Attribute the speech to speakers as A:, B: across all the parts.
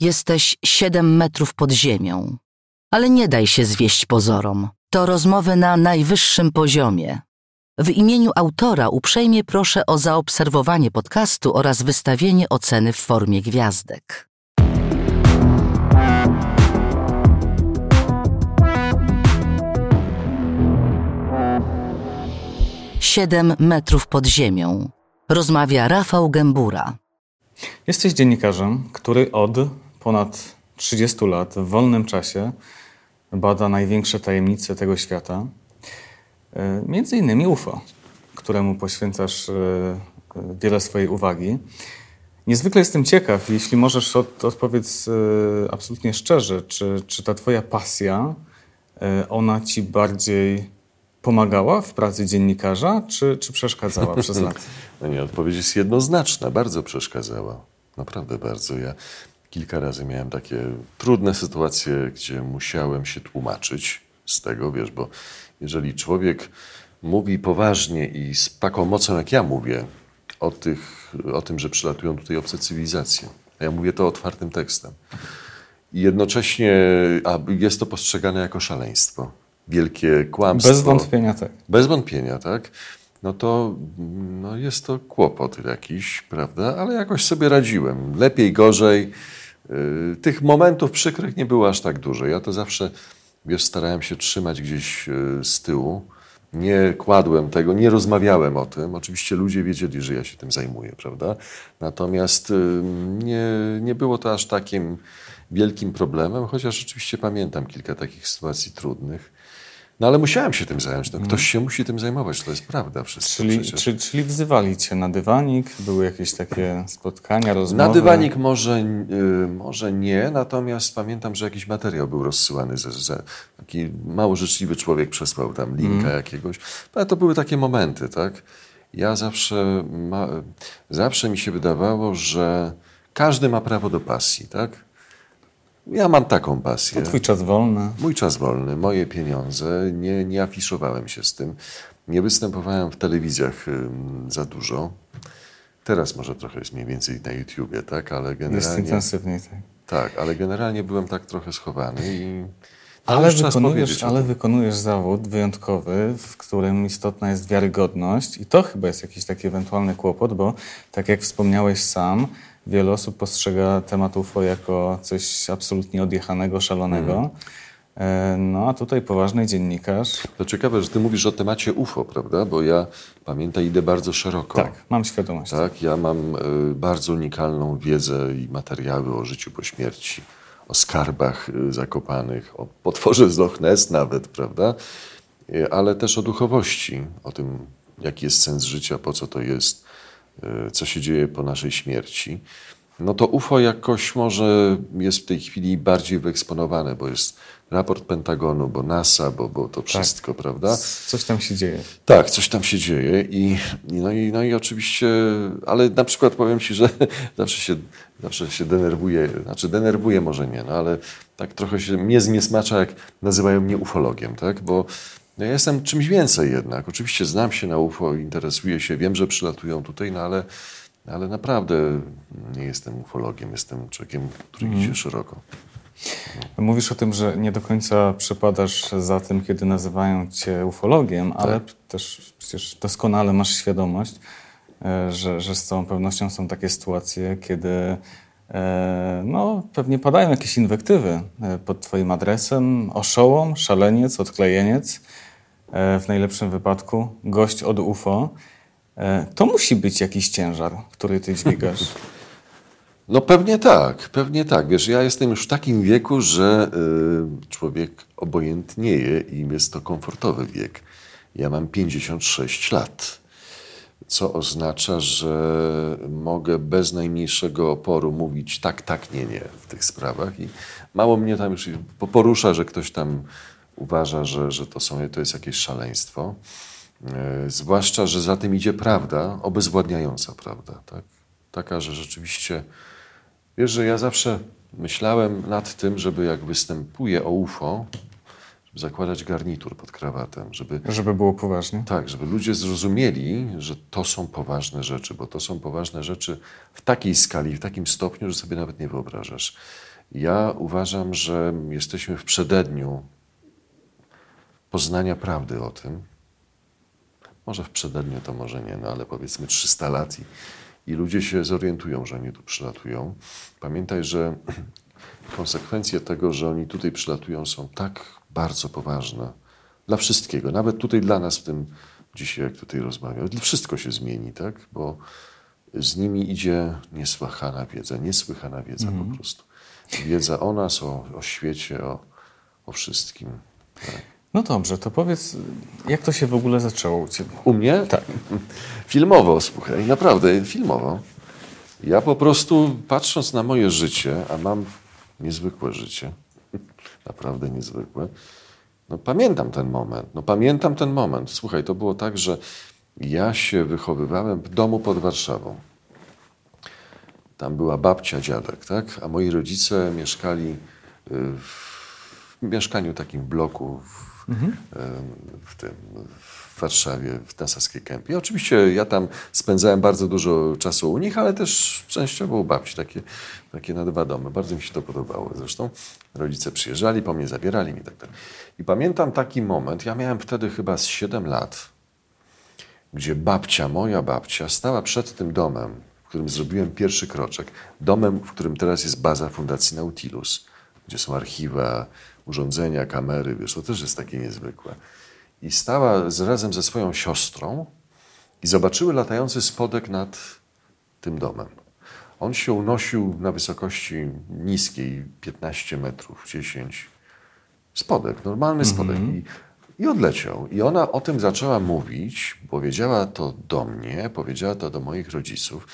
A: Jesteś siedem metrów pod ziemią. Ale nie daj się zwieść pozorom. To rozmowy na najwyższym poziomie. W imieniu autora uprzejmie proszę o zaobserwowanie podcastu oraz wystawienie oceny w formie gwiazdek. Siedem metrów pod ziemią. Rozmawia Rafał Gębura.
B: Jesteś dziennikarzem, który od ponad 30 lat w wolnym czasie bada największe tajemnice tego świata, e, między innymi UFO, któremu poświęcasz e, wiele swojej uwagi. Niezwykle jestem ciekaw, jeśli możesz od, odpowiedz e, absolutnie szczerze, czy, czy ta twoja pasja, ona ci bardziej pomagała w pracy dziennikarza, czy, czy przeszkadzała przez lat?
C: No nie, odpowiedź jest jednoznaczna. Bardzo przeszkadzała. Naprawdę bardzo. Ja kilka razy miałem takie trudne sytuacje, gdzie musiałem się tłumaczyć z tego, wiesz, bo jeżeli człowiek mówi poważnie i z taką mocą, jak ja mówię, o, tych, o tym, że przylatują tutaj obce cywilizacje, a ja mówię to otwartym tekstem, i jednocześnie a jest to postrzegane jako szaleństwo, wielkie kłamstwo.
B: Bez wątpienia tak.
C: Bez wątpienia, tak no to no jest to kłopot jakiś, prawda? Ale jakoś sobie radziłem. Lepiej, gorzej. Y, tych momentów przykrych nie było aż tak dużo. Ja to zawsze, wiesz, starałem się trzymać gdzieś y, z tyłu. Nie kładłem tego, nie rozmawiałem o tym. Oczywiście ludzie wiedzieli, że ja się tym zajmuję, prawda? Natomiast y, nie, nie było to aż takim wielkim problemem, chociaż oczywiście pamiętam kilka takich sytuacji trudnych. No ale musiałem się tym zająć. No, ktoś mhm. się musi tym zajmować, to jest prawda wszystko.
B: Czyli, czy, czyli wzywali cię na dywanik? Były jakieś takie spotkania, rozmowy?
C: Na dywanik może, y, może nie, natomiast pamiętam, że jakiś materiał był rozsyłany. Ze, ze, taki mało życzliwy człowiek przesłał tam linka mm. jakiegoś. Ale to były takie momenty, tak? Ja zawsze, ma, zawsze mi się wydawało, że każdy ma prawo do pasji, tak? Ja mam taką pasję.
B: To twój czas wolny.
C: Mój czas wolny, moje pieniądze. Nie, nie afiszowałem się z tym. Nie występowałem w telewizjach za dużo. Teraz może trochę jest mniej więcej na YouTubie, tak? Ale generalnie...
B: Jest intensywniej, tak.
C: Tak, ale generalnie byłem tak trochę schowany i...
B: Ale wykonujesz, ale wykonujesz zawód wyjątkowy, w którym istotna jest wiarygodność i to chyba jest jakiś taki ewentualny kłopot, bo tak jak wspomniałeś sam, wiele osób postrzega temat UFO jako coś absolutnie odjechanego, szalonego. Mhm. E, no a tutaj poważny dziennikarz.
C: To ciekawe, że ty mówisz o temacie UFO, prawda? Bo ja pamiętam, idę bardzo szeroko.
B: Tak, mam świadomość.
C: Tak, ja mam y, bardzo unikalną wiedzę i materiały o życiu po śmierci, o skarbach y, zakopanych, o potworze z Loch Ness nawet, prawda? Y, ale też o duchowości, o tym, jaki jest sens życia, po co to jest E, co się dzieje po naszej śmierci, no to UFO jakoś może jest w tej chwili bardziej wyeksponowane, bo jest raport Pentagonu, bo NASA, bo, bo to tak. wszystko, tak. prawda?
B: Coś tam się dzieje.
C: Tak, coś tam się dzieje i, no, i, no i oczywiście, ale na przykład powiem Ci, że zawsze się, zawsze się denerwuję, znaczy denerwuję może nie, no ale tak trochę się mnie zmiesmacza, jak nazywają mnie ufologiem, tak? Bo no ja jestem czymś więcej jednak. Oczywiście znam się na UFO, interesuję się, wiem, że przylatują tutaj, no ale, ale naprawdę nie jestem ufologiem, jestem człowiekiem, który mm. idzie szeroko.
B: No. Mówisz o tym, że nie do końca przepadasz za tym, kiedy nazywają cię ufologiem, tak. ale też przecież doskonale masz świadomość, e, że, że z całą pewnością są takie sytuacje, kiedy e, no, pewnie padają jakieś inwektywy e, pod twoim adresem, oszołom, szaleniec, odklejeniec. E, w najlepszym wypadku, gość od UFO, e, to musi być jakiś ciężar, który ty dźwigasz.
C: No pewnie tak, pewnie tak. Wiesz, ja jestem już w takim wieku, że y, człowiek obojętnieje i jest to komfortowy wiek. Ja mam 56 lat, co oznacza, że mogę bez najmniejszego oporu mówić tak, tak, nie, nie w tych sprawach i mało mnie tam już porusza, że ktoś tam uważa, że, że to, są, to jest jakieś szaleństwo. E, zwłaszcza, że za tym idzie prawda, obezwładniająca prawda. Tak? Taka, że rzeczywiście, wiesz, że ja zawsze myślałem nad tym, żeby jak występuję o UFO, żeby zakładać garnitur pod krawatem, żeby
B: Żeby było poważnie.
C: tak, żeby ludzie zrozumieli, że to są poważne rzeczy, bo to są poważne rzeczy w takiej skali, w takim stopniu, że sobie nawet nie wyobrażasz. Ja uważam, że jesteśmy w przededniu poznania prawdy o tym. Może w przededniu to może nie, no ale powiedzmy 300 lat i, i ludzie się zorientują, że oni tu przylatują. Pamiętaj, że konsekwencje tego, że oni tutaj przylatują, są tak bardzo poważne dla wszystkiego, nawet tutaj dla nas w tym dzisiaj, jak tutaj rozmawiam. Wszystko się zmieni, tak? Bo z nimi idzie niesłychana wiedza, niesłychana wiedza po prostu. Wiedza o nas, o, o świecie, o, o wszystkim. Tak.
B: No dobrze, to powiedz, jak to się w ogóle zaczęło u Ciebie?
C: U mnie?
B: Tak.
C: Filmowo, słuchaj, naprawdę filmowo. Ja po prostu patrząc na moje życie, a mam niezwykłe życie, naprawdę niezwykłe, no pamiętam ten moment, no pamiętam ten moment. Słuchaj, to było tak, że ja się wychowywałem w domu pod Warszawą. Tam była babcia, dziadek, tak? A moi rodzice mieszkali y, w mieszkaniu takim bloku w, y, w tym w Warszawie, w Nasaskiej Kępie. Oczywiście ja tam spędzałem bardzo dużo czasu u nich, ale też częściowo u babci, takie, takie na dwa domy. Bardzo mi się to podobało. Zresztą rodzice przyjeżdżali po mnie, zabierali mi tak dalej. I pamiętam taki moment, ja miałem wtedy chyba z 7 lat, gdzie babcia, moja babcia, stała przed tym domem, w którym zrobiłem pierwszy kroczek. Domem, w którym teraz jest baza Fundacji Nautilus, gdzie są archiwa, urządzenia, kamery, wiesz, to też jest takie niezwykłe. I stała z, razem ze swoją siostrą i zobaczyły latający spodek nad tym domem. On się unosił na wysokości niskiej, 15 metrów, 10. Spodek, normalny spodek. I, I odleciał. I ona o tym zaczęła mówić, powiedziała to do mnie, powiedziała to do moich rodziców.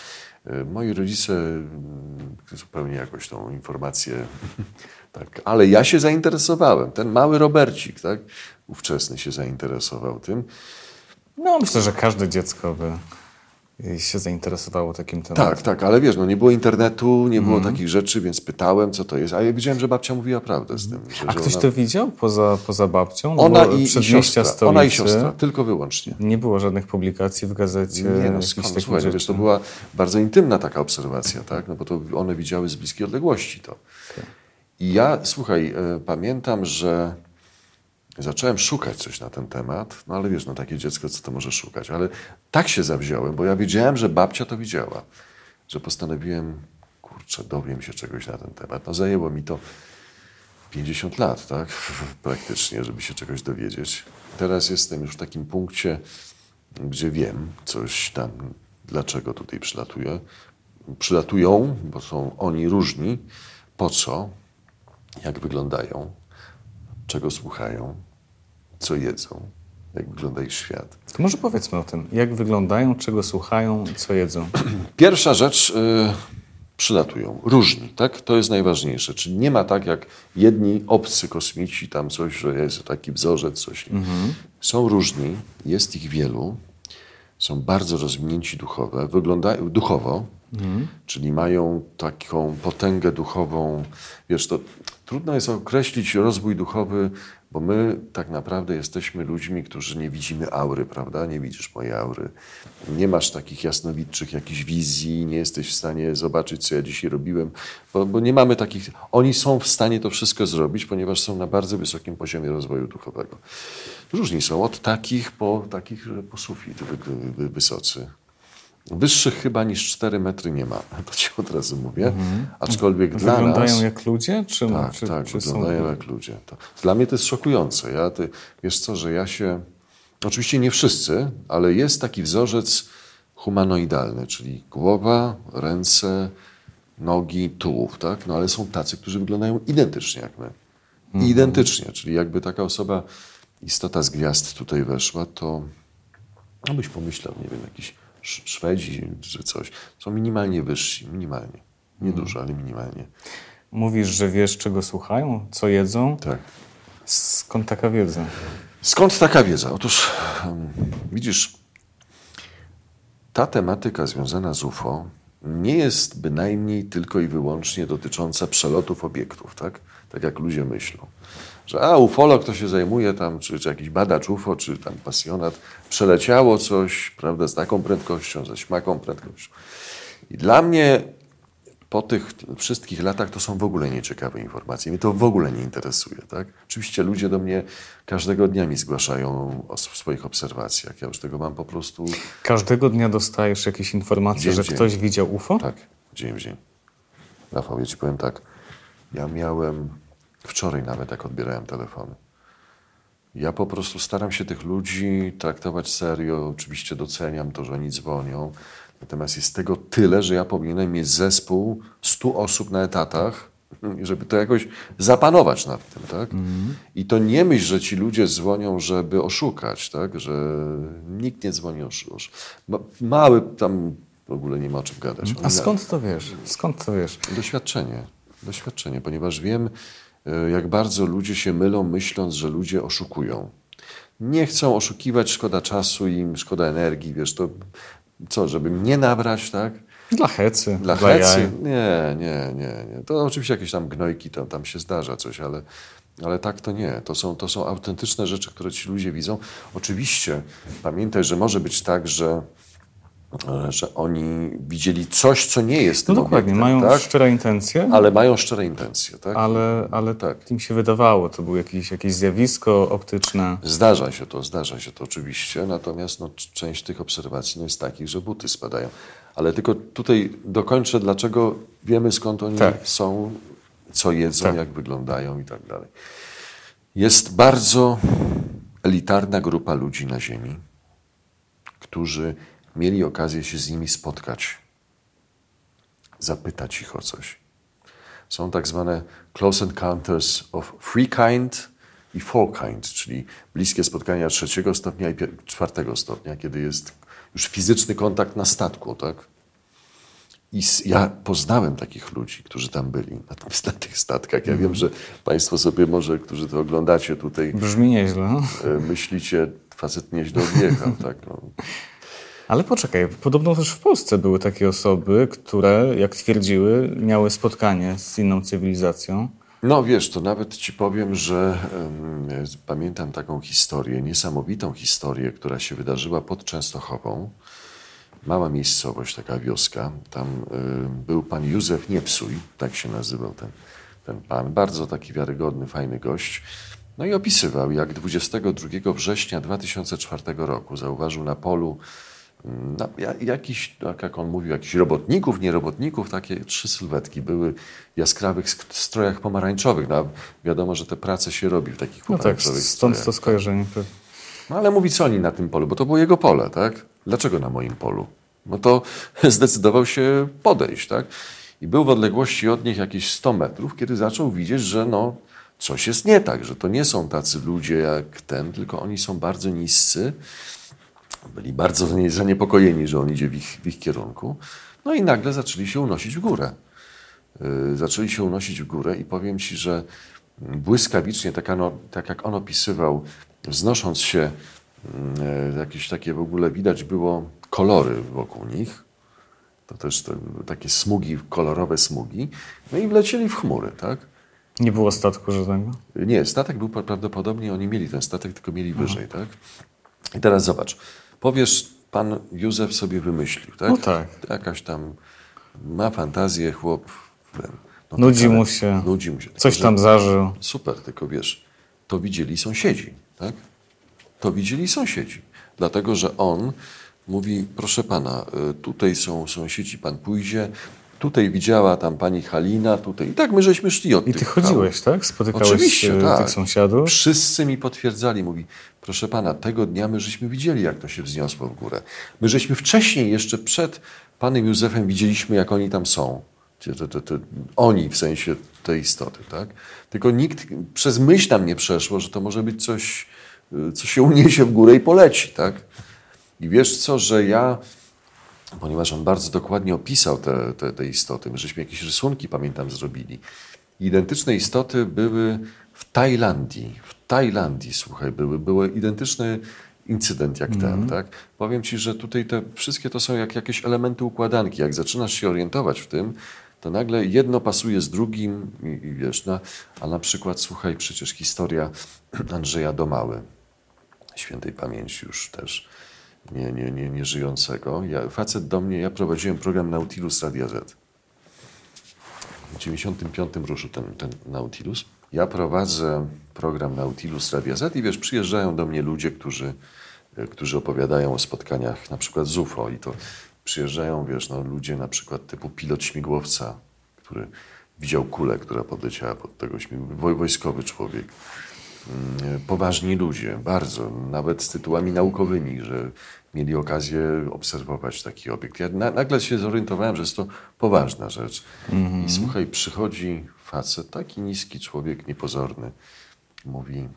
C: E, Moi rodzice mm, zupełnie jakoś tą informację, tak, ale ja się zainteresowałem. Ten mały Robercik, tak, ówczesny się zainteresował tym.
B: No, myślę, że każde dziecko by się zainteresowało takim tematem.
C: Tak, tak, ale wiesz, no nie było internetu, nie było takich rzeczy, więc pytałem, co to jest. A ja wiedziałem, że babcia mówiła prawdę z tym. Że,
B: A
C: że
B: ktoś
C: ona,
B: to widział poza, poza babcią? No
C: Ona i, i siostra.
B: stolicy
C: Ona i siostra, tylko wyłącznie.
B: Nie było żadnych publikacji w gazecie.
C: Nie, no skąd, słuchaj, no wiesz,
B: rzeczy.
C: to była bardzo intymna taka obserwacja, tak? No bo to one widziały z bliskiej odległości to. I ja, słuchaj, e, pamiętam, że zacząłem szukać coś na ten temat, no ale wiesz, no takie dziecko, co to może szukać? Ale tak się zawziąłem, bo ja wiedziałem, że babcia to widziała, że postanowiłem, kurczę, dowiem się czegoś na ten temat. No zajęło mi to 50 lat, tak? Praktycznie, żeby się czegoś dowiedzieć. Teraz jestem już w takim punkcie, gdzie wiem coś tam, dlaczego tutaj przylatuję. Przylatują, bo są oni różni. Po co? Jak wyglądają? Czego słuchają? Co jedzą? Jak wygląda ich świat?
B: To może powiedzmy o tym, jak wyglądają, czego słuchają, co jedzą.
C: Pierwsza rzecz, y, przylatują. Różni, tak? To jest najważniejsze. Czyli nie ma tak jak jedni obcy kosmici, tam coś, że jest taki wzorzec, coś. nie. Są różni, jest ich wielu, są bardzo rozwinięci duchowe, wyglądają duchowo, czyli mają taką potęgę duchową. Wiesz, to trudno jest określić rozwój duchowy, bo my tak naprawdę jesteśmy ludźmi, którzy nie widzimy aury, prawda? Nie widzisz mojej aury. Nie masz takich jasnowidczych jakichś wizji, nie jesteś w stanie zobaczyć, co ja dzisiaj robiłem, bo, bo nie mamy takich... Oni są w stanie to wszystko zrobić, ponieważ są na bardzo wysokim poziomie rozwoju duchowego. Różni są od takich po takich, po sufit wy, wy, wysocy. Wyższych chyba niż 4 metry nie ma, to ci od razu mówię. Aczkolwiek dla
B: Mhm. Wyglądają
C: nas...
B: jak ludzie? Czy,
C: Tak,
B: czy,
C: tak,
B: czy
C: wyglądają
B: są...
C: jak ludzie. To, dla mnie to jest szokujące. Ja, ty, wiesz co, że ja się... Oczywiście nie wszyscy, ale jest taki wzorzec humanoidalny, czyli głowa, ręce, nogi, tułów, tak? No ale są tacy, którzy wyglądają identycznie jak my. Identycznie, czyli jakby taka osoba, istota z gwiazd tutaj weszła, to no byś pomyślał, nie wiem, jakiś Szwedzi czy coś. Są minimalnie wyżsi, minimalnie. Nie dużo, ale minimalnie.
B: Mówisz, że wiesz, czego słuchają, co jedzą.
C: Tak.
B: Skąd taka wiedza?
C: Skąd taka wiedza? Otóż widzisz, ta tematyka związana z UFO nie jest bynajmniej tylko i wyłącznie dotycząca przelotów obiektów, tak? Tak jak ludzie myślą. Że a, ufolog to się zajmuje tam, czy, czy jakiś badacz UFO, czy tam pasjonat, przeleciało coś, prawda, z taką prędkością, ze śmaką prędkością. I dla mnie po tych wszystkich latach to są w ogóle nieciekawe informacje. Mnie to w ogóle nie interesuje. Tak? Oczywiście ludzie do mnie każdego dnia mi zgłaszają o swoich obserwacjach. Ja już tego mam po prostu.
B: Każdego dnia dostajesz jakieś informacje, dzień że dzień. ktoś widział UFO?
C: Tak, dzień w dzień. Rafał, ja ci powiem tak. Ja miałem wczoraj nawet, jak odbierałem telefony. Ja po prostu staram się tych ludzi traktować serio. Oczywiście doceniam to, że oni dzwonią. Natomiast jest tego tyle, że ja powinienem mieć zespół 100 osób na etatach, żeby to jakoś zapanować nad tym, tak? Mm. I to nie myśl, że ci ludzie dzwonią, żeby oszukać, tak? Że nikt nie dzwoni oszukać. Mały tam w ogóle nie ma o czym gadać.
B: A skąd to wiesz? Skąd to wiesz?
C: Doświadczenie. Doświadczenie, ponieważ wiem, jak bardzo ludzie się mylą, myśląc, że ludzie oszukują. Nie chcą oszukiwać, szkoda czasu im, szkoda energii, wiesz, to co, żeby mnie nabrać, tak?
B: Dla hecy.
C: Dla, dla hecy? Jaj. Nie, nie, nie, nie. To oczywiście jakieś tam gnojki, tam, tam się zdarza coś, ale, ale tak to nie. To są, to są autentyczne rzeczy, które ci ludzie widzą. Oczywiście pamiętaj, że może być tak, że E, że oni widzieli coś, co nie jest
B: No dokładnie, obiektem, mają tak? szczere intencje.
C: Ale mają szczere intencje, tak?
B: Ale, ale tak. im się wydawało, to było jakieś, jakieś zjawisko optyczne.
C: Zdarza się to, zdarza się to oczywiście, natomiast no, część tych obserwacji no, jest takich, że buty spadają. Ale tylko tutaj dokończę, dlaczego wiemy skąd oni tak. są, co jedzą, tak. jak wyglądają i tak dalej. Jest bardzo elitarna grupa ludzi na Ziemi, którzy mieli okazję się z nimi spotkać, zapytać ich o coś. Są tak zwane close encounters of three kind i four kind, czyli bliskie spotkania trzeciego stopnia i czwartego stopnia, kiedy jest już fizyczny kontakt na statku, tak? I ja poznałem takich ludzi, którzy tam byli na, na tych statkach. Ja wiem, że Państwo sobie może, którzy to oglądacie tutaj.
B: Brzmi nieźle.
C: E, myślicie, facet nieźle odjechał, tak? No.
B: Ale poczekaj, podobno też w Polsce były takie osoby, które, jak twierdziły, miały spotkanie z inną cywilizacją.
C: No wiesz, to nawet ci powiem, że pamiętam taką historię, niesamowitą historię, która się wydarzyła pod Częstochową. Mała miejscowość, taka wioska. Tam y, był pan Józef Niepsuj, tak się nazywał ten, ten pan. Bardzo taki wiarygodny, fajny gość. No i opisywał, jak 22 września 2004 roku zauważył na polu no, jakiś, tak jak on mówił, jakichś robotników, nierobotników, takie trzy sylwetki były w jaskrawych strojach pomarańczowych. No, wiadomo, że te prace się robi w takich pomarańczowych no tak,
B: stąd to skojarzenie.
C: No ale mówi, co oni na tym polu, bo to było jego pole, tak? Dlaczego na moim polu? No to zdecydował się podejść, tak? I był w odległości od nich jakieś 100 metrów, kiedy zaczął widzieć, że no, coś jest nie tak, że to nie są tacy ludzie jak ten, tylko oni są bardzo niscy, byli bardzo zaniepokojeni, że on idzie w ich, w ich kierunku. No i nagle zaczęli się unosić w górę. Yy, zaczęli się unosić w górę i powiem Ci, że błyskawicznie, tak, ano, tak jak on opisywał, wznosząc się, yy, jakieś takie w ogóle widać było kolory wokół nich. To też te, takie smugi, kolorowe smugi. No i wlecieli w chmury, tak?
B: Nie było statku żadnego?
C: Nie, statek był prawdopodobnie, oni mieli ten statek, tylko mieli wyżej, Aha. tak? I teraz zobacz, Powiesz, pan Józef sobie wymyślił, tak?
B: No tak.
C: Jakaś tam ma fantazję, chłop.
B: No nudzi mu się. Nudzi mu się. Tylko, Coś tam zażył.
C: Super, tylko wiesz, to widzieli sąsiedzi, tak? To widzieli sąsiedzi. Dlatego, że on mówi, proszę pana, y, tutaj są sąsiedzi, pan pójdzie, Tutaj widziała tam pani Halina, tutaj. I tak my żeśmy szli od
B: I ty chodziłeś, tak? Spotykałeś Oczywiście, tak. tych sąsiadów?
C: Wszyscy mi potwierdzali. Mówi, proszę pana, tego dnia my żeśmy widzieli, jak to się wzniosło w górę. My żeśmy wcześniej, jeszcze przed panem Józefem widzieliśmy, jak oni tam są. Te, te, te, oni w sensie tej istoty, tak? Tylko nikt przez myśl nam nie przeszło, że to może być coś, co się uniesie w górę i poleci, tak? I wiesz co, że ja ponieważ on bardzo dokładnie opisał te, te, te istoty. My żeśmy jakieś rysunki, pamiętam, zrobili. Identyczne istoty były w Tajlandii. W Tajlandii, słuchaj, były, były identyczne incydent jak ten, tak? Powiem ci, że tutaj te wszystkie to są jak jakieś elementy układanki. Jak zaczynasz się orientować w tym, to nagle jedno pasuje z drugim i, i wiesz, no, a na przykład słuchaj, przecież historia Andrzeja Domały, świętej pamięci już też nie, nie, nie, nie żyjącego. Ja, facet do mnie, ja prowadziłem program Nautilus Radia Z. W 95 ruszył ten, ten Nautilus. Ja prowadzę program Nautilus Radia Z i wiesz, przyjeżdżają do mnie ludzie, którzy, e, którzy opowiadają o spotkaniach na przykład z UFO i to przyjeżdżają, wiesz, no, ludzie na przykład typu pilot śmigłowca, który widział kulę, która podleciała pod tego śmigłowca, wojskowy człowiek. Mm, Poważni ludzie, bardzo, nawet z tytułami naukowymi, że mieli okazję obserwować taki obiekt. Ja na, nagle się zorientowałem, że jest to poważna rzecz. I słuchaj, przychodzi facet, taki niski człowiek, niepozorny, mówi,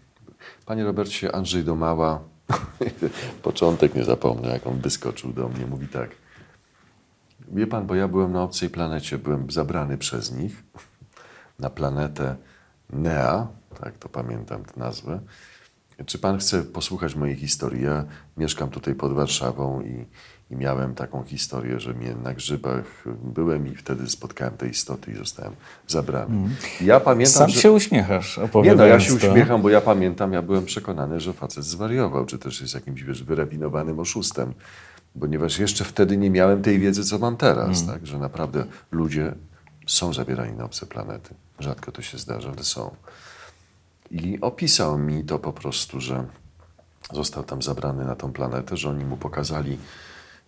C: panie Robercie, Andrzej Domała, początek nie zapomnę, jak on wyskoczył do mnie, mówi tak, wie pan, bo ja byłem na obcej planecie, byłem zabrany przez nich na planetę Nea, tak to pamiętam tę nazwę. Czy pan chce posłuchać mojej historii? Ja mieszkam tutaj pod Warszawą i, i miałem taką historię, że mnie na grzybach byłem i wtedy spotkałem te istoty i zostałem zabrany. Ja pamiętam,
B: Sam
C: że...
B: się uśmiechasz,
C: Nie no,
B: opowiadając
C: ja się
B: to.
C: uśmiecham, bo ja pamiętam, ja byłem przekonany, że facet zwariował, czy też jest jakimś wiesz, wyrabinowanym oszustem, ponieważ jeszcze wtedy nie miałem tej wiedzy, co mam teraz, tak? że naprawdę ludzie są zabierani na obce planety. Rzadko to się zdarza, ale są. I opisał mi to po prostu, że został tam zabrany na tą planetę, że oni mu pokazali,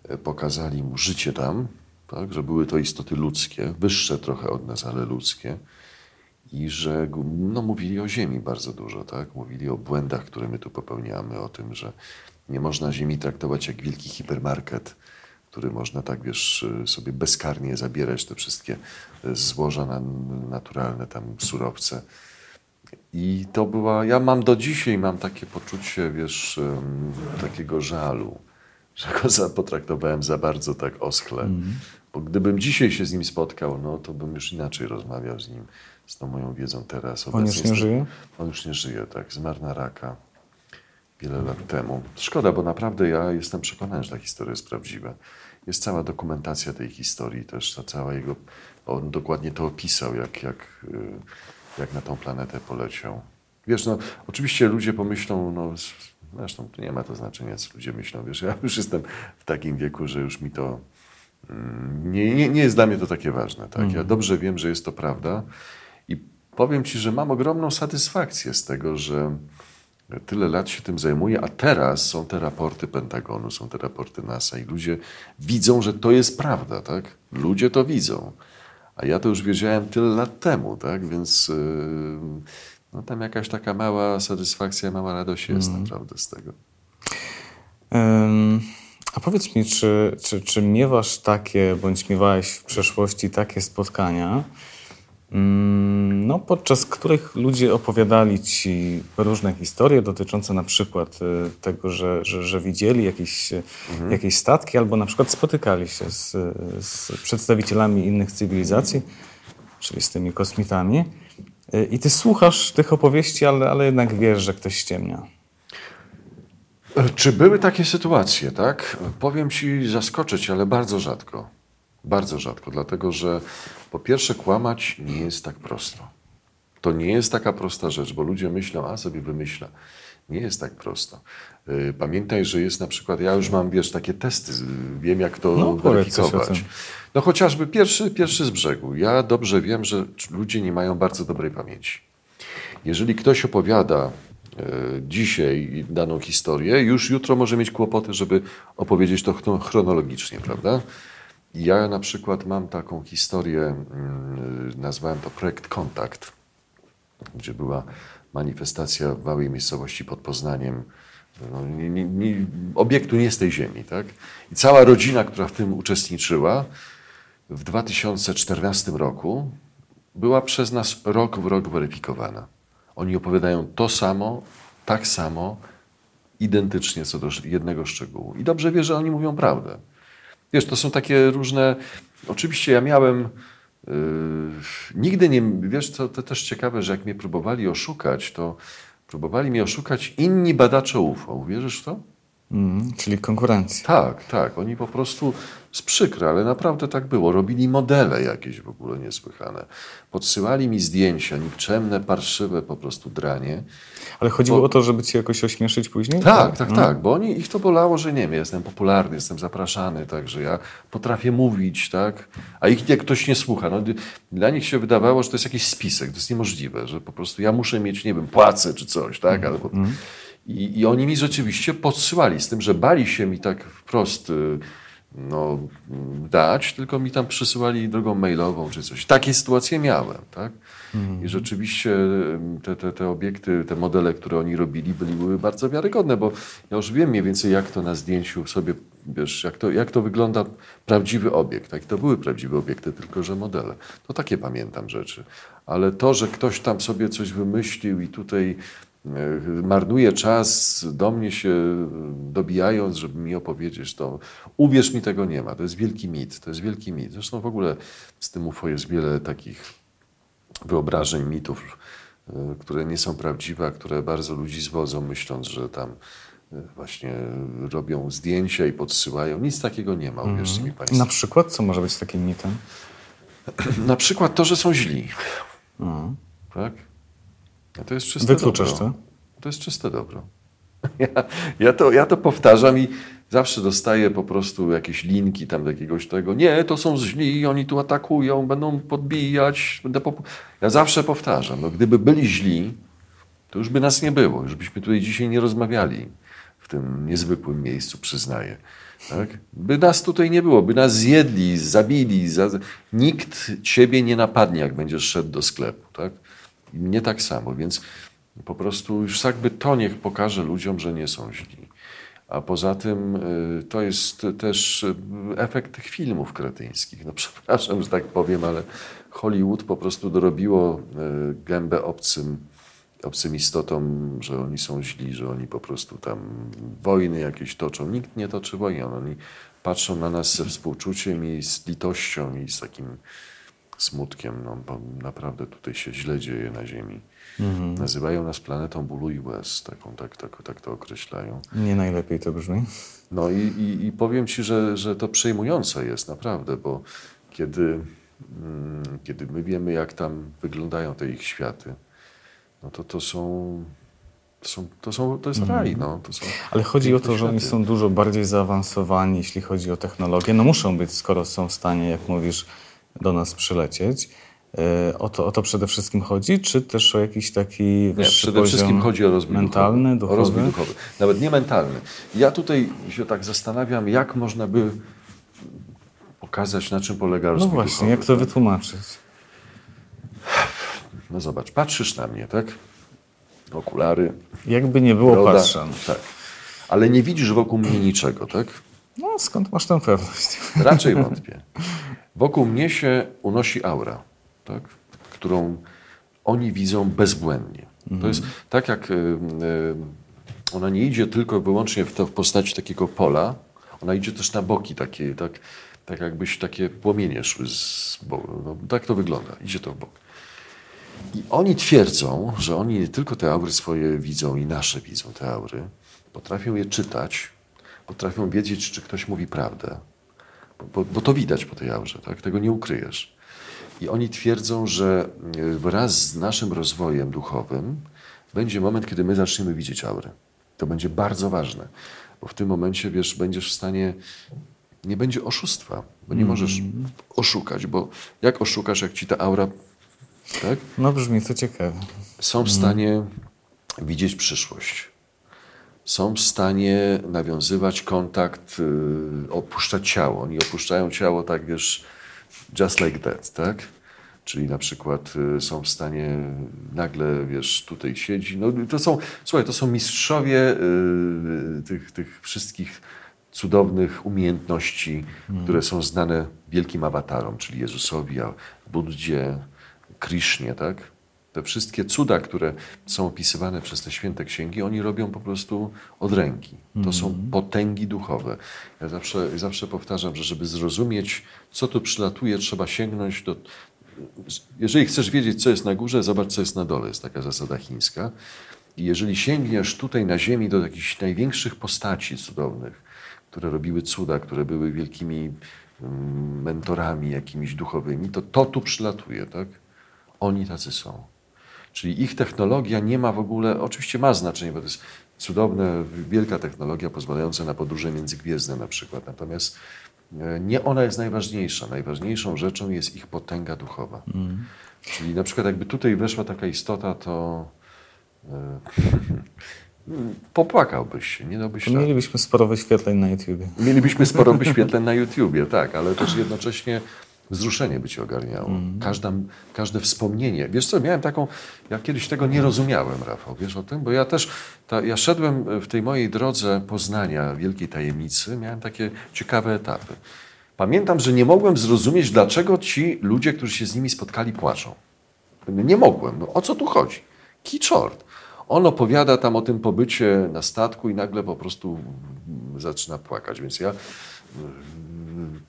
C: e, pokazali mu życie tam, tak? że były to istoty ludzkie, wyższe trochę od nas, ale ludzkie. I że no, mówili o Ziemi bardzo dużo, tak? Mówili o błędach, które my tu popełniamy, o tym, że nie można Ziemi traktować jak wielki hipermarket, który można tak, wiesz, y, sobie bezkarnie zabierać te wszystkie y, złoża na, naturalne, tam surowce. I to była, ja mam do dzisiaj, mam takie poczucie, wiesz, em, takiego żalu, że go za, potraktowałem za bardzo tak oschle. Bo gdybym dzisiaj się z nim spotkał, no to bym już inaczej rozmawiał z nim, z tą moją wiedzą teraz.
B: On już nie
C: jest-
B: żyje?
C: On już nie żyje, tak. Zmarł na raka wiele lat temu. Szkoda, bo naprawdę ja jestem przekonany, że ta historia jest prawdziwa. Jest cała dokumentacja tej historii też, ta cała jego... On dokładnie to opisał, jak, jak, y, jak na tą planetę poleciał. Wiesz, no oczywiście ludzie pomyślą, no zresztą nie ma to znaczenia, co ludzie myślą. Wiesz, ja już jestem w takim wieku, że już mi to mm, nie, nie, nie jest dla mnie to takie ważne. Tak? Ja dobrze wiem, że jest to prawda i powiem Ci, że mam ogromną satysfakcję z tego, że tyle lat się tym zajmuję, a teraz są te raporty Pentagonu, są te raporty NASA i ludzie widzą, że to jest prawda, tak? Ludzie to widzą. A ja to już wiedziałem tyle lat temu, tak? Więc yy, no, tam jakaś taka mała satysfakcja, mała radość jest naprawdę z tego.
B: Ym, A powiedz mi, czy, czy, czy miewasz takie, bądź miewałeś w przeszłości takie spotkania, mm, no, podczas których ludzie opowiadali ci różne historie dotyczące na przykład y, tego, że, że, że widzieli jakieś, y, jakieś statki, albo na przykład spotykali się z, z przedstawicielami innych cywilizacji, czyli z tymi kosmitami. Y, I ty słuchasz tych opowieści, ale, ale jednak wiesz, że ktoś ściemnia.
C: E, Czy były takie sytuacje, tak? Powiem ci zaskoczyć, ale bardzo rzadko. Bardzo rzadko, dlatego że po pierwsze kłamać nie jest tak prosto. To nie jest taka prosta rzecz, bo ludzie myślą, a sobie wymyśla. Nie jest tak prosto. Y, Pamiętaj, że jest na przykład, ja już mam, wiesz, takie testy, y, wiem jak to
B: No,
C: weryfikować. No chociażby pierwszy, pierwszy z brzegu. Ja dobrze wiem, że ludzie nie mają bardzo dobrej pamięci. Jeżeli ktoś opowiada e, dzisiaj daną historię, już jutro może mieć kłopoty, żeby opowiedzieć to chro- chronologicznie, prawda? Ja na przykład mam taką historię, mm, nazwałem to projekt Kontakt, gdzie była manifestacja w małej miejscowości pod Poznaniem, no, nie, nie, nie, obiektu nie z tej ziemi, tak? I cała rodzina, która w tym uczestniczyła, w 2014 roku była przez nas rok w rok weryfikowana. Oni opowiadają to samo, tak samo, identycznie co do jednego szczegółu. I dobrze wie, że oni mówią prawdę. Wiesz, to są takie różne. Oczywiście ja miałem. Yy, nigdy nie. Wiesz, co to też ciekawe, że jak mnie próbowali oszukać, to próbowali mnie oszukać inni badacze UFO. Wierzysz w to?
B: Mm, czyli konkurencja.
C: Tak, tak. Oni po prostu z przykre, ale naprawdę tak było. Robili modele jakieś w ogóle niesłychane. Podsyłali mi zdjęcia, nikczemne, parszywe po prostu dranie.
B: Ale chodziło bo... o to, żeby cię jakoś ośmieszyć później?
C: Tak, tak, tak, bo oni, ich to bolało, że nie wiem, jestem popularny, jestem zapraszany, także ja potrafię mówić, tak, a ich jak ktoś nie słucha. No, dla nich się wydawało, że to jest jakiś spisek, to jest niemożliwe, że po prostu ja muszę mieć, nie wiem, płacę czy coś, tak, albo... Mm. I, I oni mi rzeczywiście podsyłali, z tym, że bali się mi tak wprost y, no, dać, tylko mi tam przysyłali drogą mailową czy coś. Takie sytuacje miałem, tak? I rzeczywiście te, te, te obiekty, te modele, które oni robili, były bardzo wiarygodne, bo ja już wiem mniej więcej, jak to na zdjęciu sobie, wiesz, jak to, jak to wygląda prawdziwy obiekt. Tak? To były prawdziwe obiekty, tylko że modele. To takie pamiętam rzeczy. Ale to, że ktoś tam sobie coś wymyślił i tutaj marnuje czas, do mnie się dobijając, żeby mi opowiedzieć, to uwierz mi, tego nie ma. To jest wielki mit. To jest wielki mit. Zresztą w ogóle z tym UFO jest wiele takich wyobrażeń, mitów, e, które nie są prawdziwe, a które bardzo ludzi zwodzą, myśląc, że tam e, właśnie robią zdjęcia i podsyłają. Nic takiego nie ma, uwierzcie mm. mi Państwo.
B: Na przykład, co może być takim mitem?
C: Na przykład to, że są źli. Mm. Tak? To jest czyste
B: Wykluczasz
C: dobro. to? To jest czyste dobro. Ja, ja, to, ja to powtarzam i zawsze dostaję po prostu jakieś linki tam do jakiegoś tego. Nie, to są źli, oni tu atakują, będą podbijać. Będę pop... Ja zawsze powtarzam, no, gdyby byli źli, to już by nas nie było. Już byśmy tutaj dzisiaj nie rozmawiali w tym niezwykłym miejscu, przyznaję. Tak? By nas tutaj nie było, by nas zjedli, zabili. Za... Nikt ciebie nie napadnie, jak będziesz szedł do sklepu. Tak? Mnie tak samo, więc po prostu już jakby to niech pokaże ludziom, że nie są źli. A poza tym y, to jest też y, efekt tych filmów kretyńskich. No przepraszam, że tak powiem, ale Hollywood po prostu dorobiło y, gębę obcym, obcym istotom, że oni są źli, że oni po prostu tam wojny jakieś toczą. Nikt nie toczy wojny. Oni patrzą na nas ze współczuciem i z litością i z takim smutkiem, no, bo naprawdę tutaj się źle dzieje na Ziemi. Mhm. Nazywają nas planetą bólu i łez, taką, tak, tak, tak to określają.
B: Nie najlepiej to brzmi.
C: No i, i, i powiem Ci, że, że to przejmujące jest naprawdę, bo kiedy, mm, kiedy my wiemy, jak tam wyglądają te ich światy, no to to są to, są, to, są, to jest raj. No. To są
B: Ale chodzi o to, że oni są dużo bardziej zaawansowani, jeśli chodzi o technologię. No muszą być, skoro są w stanie, jak mówisz, do nas przylecieć. E, o to, o to przede wszystkim chodzi, czy też o jakiś taki
C: nie, Przede wszystkim chodzi o rozwój
B: mentalny, duchowy.
C: O rozwój duchowy. Nawet nie mentalny. Ja tutaj się tak zastanawiam, jak można by pokazać, na czym polega no rozwój
B: No właśnie,
C: duchowy,
B: jak to wytłumaczyć?
C: No zobacz, patrzysz na mnie, tak? Okulary.
B: Jakby nie było broda, patrzę.
C: Tak. Ale nie widzisz wokół mnie niczego, tak?
B: No skąd masz tę pewność?
C: Raczej wątpię. Wokół mnie się unosi aura, tak? którą oni widzą bezbłędnie. Mhm. To jest tak, jak ona nie idzie tylko wyłącznie w, to, w postaci takiego pola, ona idzie też na boki takie, tak, tak jakbyś takie płomienie szły z boku. No, tak to wygląda, idzie to w bok. I oni twierdzą, że oni nie tylko te aury swoje widzą i nasze widzą te aury, potrafią je czytać, potrafią wiedzieć, czy ktoś mówi prawdę, bo, bo to widać po tej aurze, tak? tego nie ukryjesz. I oni twierdzą, że e, wraz z naszym rozwojem duchowym będzie moment, kiedy my zaczniemy widzieć aury. To będzie bardzo ważne, bo w tym momencie, wiesz, będziesz w stanie, nie będzie oszustwa, bo nie możesz mm. oszukać, bo jak oszukasz, jak ci ta aura, tak?
B: No brzmi to ciekawe.
C: Są w stanie mm. widzieć przyszłość są w stanie nawiązywać kontakt, y, opuszczać ciało. Oni opuszczają ciało tak, wiesz, just like that, tak? Czyli na przykład y, są w stanie nagle, wiesz, tutaj siedzi. No, to są, słuchaj, to są mistrzowie y, tych, tych wszystkich cudownych umiejętności, mm. które są znane wielkim awatarom, czyli Jezusowi, Buddzie, Krishnie, tak? Te wszystkie cuda, które są opisywane przez te święte księgi, oni robią po prostu od ręki. To są mhm. potęgi duchowe. Ja zawsze, zawsze powtarzam, że żeby zrozumieć, co tu przylatuje, trzeba sięgnąć do. Jeżeli chcesz wiedzieć, co jest na górze, zobacz, co jest na dole. Jest taka zasada chińska. I jeżeli sięgniesz tutaj na ziemi do jakichś największych postaci cudownych, które robiły cuda, które były wielkimi mm, mentorami jakimiś duchowymi, to to tu przylatuje, tak? Oni tacy są. Czyli ich technologia nie ma w ogóle, oczywiście ma znaczenie, bo to jest cudowna, wielka technologia pozwalająca na podróże międzygwiezdne na przykład. Natomiast e, nie ona jest najważniejsza. Najważniejszą rzeczą jest ich potęga duchowa. Mm. Czyli na przykład jakby tutaj weszła taka istota, to e, popłakałbyś się, nie dałbyś
B: Mielibyśmy sporo wyświetleń na YouTubie.
C: Mielibyśmy sporo wyświetleń na YouTubie, tak, ale też jednocześnie wzruszenie by cię ogarniało. Mm. Każda, każde wspomnienie. Wiesz co, miałem taką, ja kiedyś tego nie rozumiałem, Rafał, wiesz o tym? Bo ja też, ta, ja szedłem w tej mojej drodze poznania wielkiej tajemnicy, miałem takie ciekawe etapy. Pamiętam, że nie mogłem zrozumieć, dlaczego ci ludzie, którzy się z nimi spotkali, płaczą. Nie mogłem. No, o co tu chodzi? Kiczort. On opowiada tam o tym pobycie na statku i nagle po prostu zaczyna płakać. Więc ja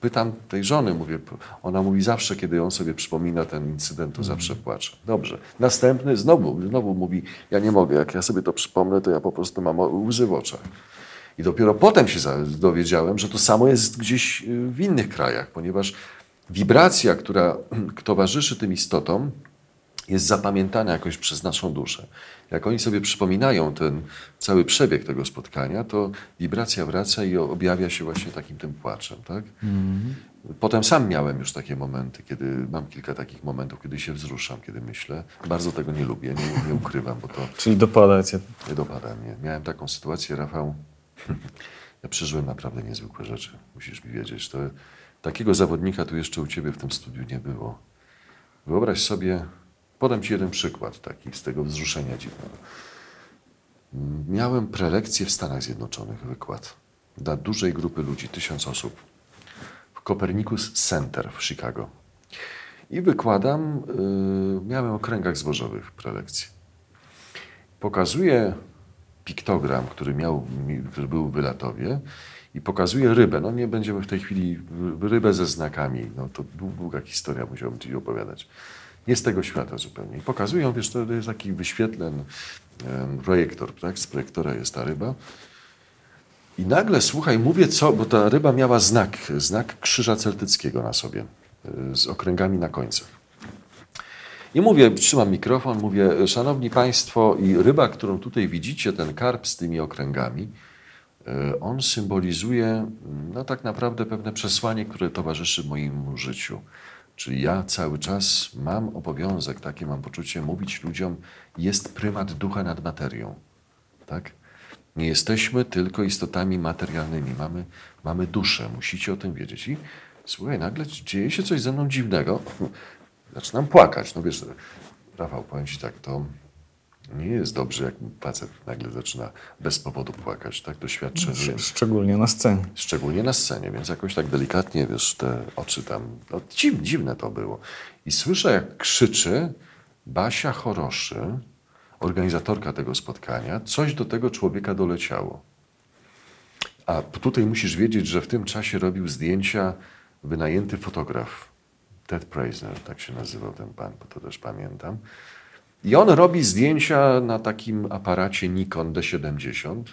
C: pytam tej żony, mówię, ona mówi zawsze, kiedy on sobie przypomina ten incydent, to mhm. zawsze płacze. Dobrze. Następny znowu, znowu mówi, ja nie mogę, jak ja sobie to przypomnę, to ja po prostu mam łzy w oczach. I dopiero potem się dowiedziałem, że to samo jest gdzieś y, w innych krajach, ponieważ wibracja, która towarzyszy tym istotom, jest zapamiętana jakoś przez naszą duszę. Jak oni sobie przypominają ten cały przebieg tego spotkania, to wibracja wraca i objawia się właśnie takim tym płaczem. Tak? Mm. Potem sam miałem już takie momenty, kiedy mam kilka takich momentów, kiedy się wzruszam, kiedy myślę. Bardzo tego nie lubię, nie, nie ukrywam, bo to.
B: Czyli dopada cię.
C: Nie dopada mnie. Miałem taką sytuację, Rafał. ja przeżyłem naprawdę niezwykłe rzeczy, musisz mi wiedzieć. To, takiego zawodnika tu jeszcze u ciebie w tym studiu nie było. Wyobraź sobie, Podam Ci jeden przykład taki z tego wzruszenia dziwnego. Miałem prelekcję w Stanach Zjednoczonych, wykład dla dużej grupy ludzi, tysiąc osób, w Copernicus Center w Chicago. I wykładam, yy, miałem o kręgach zbożowych prelekcję. Pokazuję piktogram, który, miał, który był w Wylatowie i pokazuję rybę. No nie będziemy w tej chwili rybę ze znakami, no to długa historia, musiałbym Ci opowiadać nie z tego świata zupełnie. I pokazują, wiesz, to jest taki wyświetlen projektor, tak? Z projektora jest ta ryba. I nagle, słuchaj, mówię co, bo ta ryba miała znak, znak krzyża celtyckiego na sobie, e, z okręgami na końcach. I mówię, trzymam mikrofon, mówię, szanowni państwo, i ryba, którą tutaj widzicie, ten karp z tymi okręgami, e, on symbolizuje, no tak naprawdę pewne przesłanie, które towarzyszy moim życiu. Czyli ja cały czas mam obowiązek, takie mam poczucie, mówić ludziom, jest prymat ducha nad materią. Tak? Nie jesteśmy tylko istotami materialnymi, mamy, mamy duszę, musicie o tym wiedzieć. I słuchaj, nagle dzieje się coś ze mną dziwnego. Zaczynam płakać. No wiesz, Rafał, powiem ci tak, to nie jest dobrze, jak facet nagle zaczyna bez powodu płakać. Tak to świadczy, że...
B: Szczególnie na scenie.
C: Szczególnie na scenie, więc jakoś tak delikatnie, wiesz, te oczy tam... No, dziw, dziwne to było. I słyszę, jak krzyczy Basia Choroszy, organizatorka tego spotkania, coś do tego człowieka doleciało. A tutaj musisz wiedzieć, że w tym czasie robił zdjęcia wynajęty fotograf. Ted Preisner, tak się nazywał ten pan, bo to też pamiętam. I on robi zdjęcia na takim aparacie Nikon D70.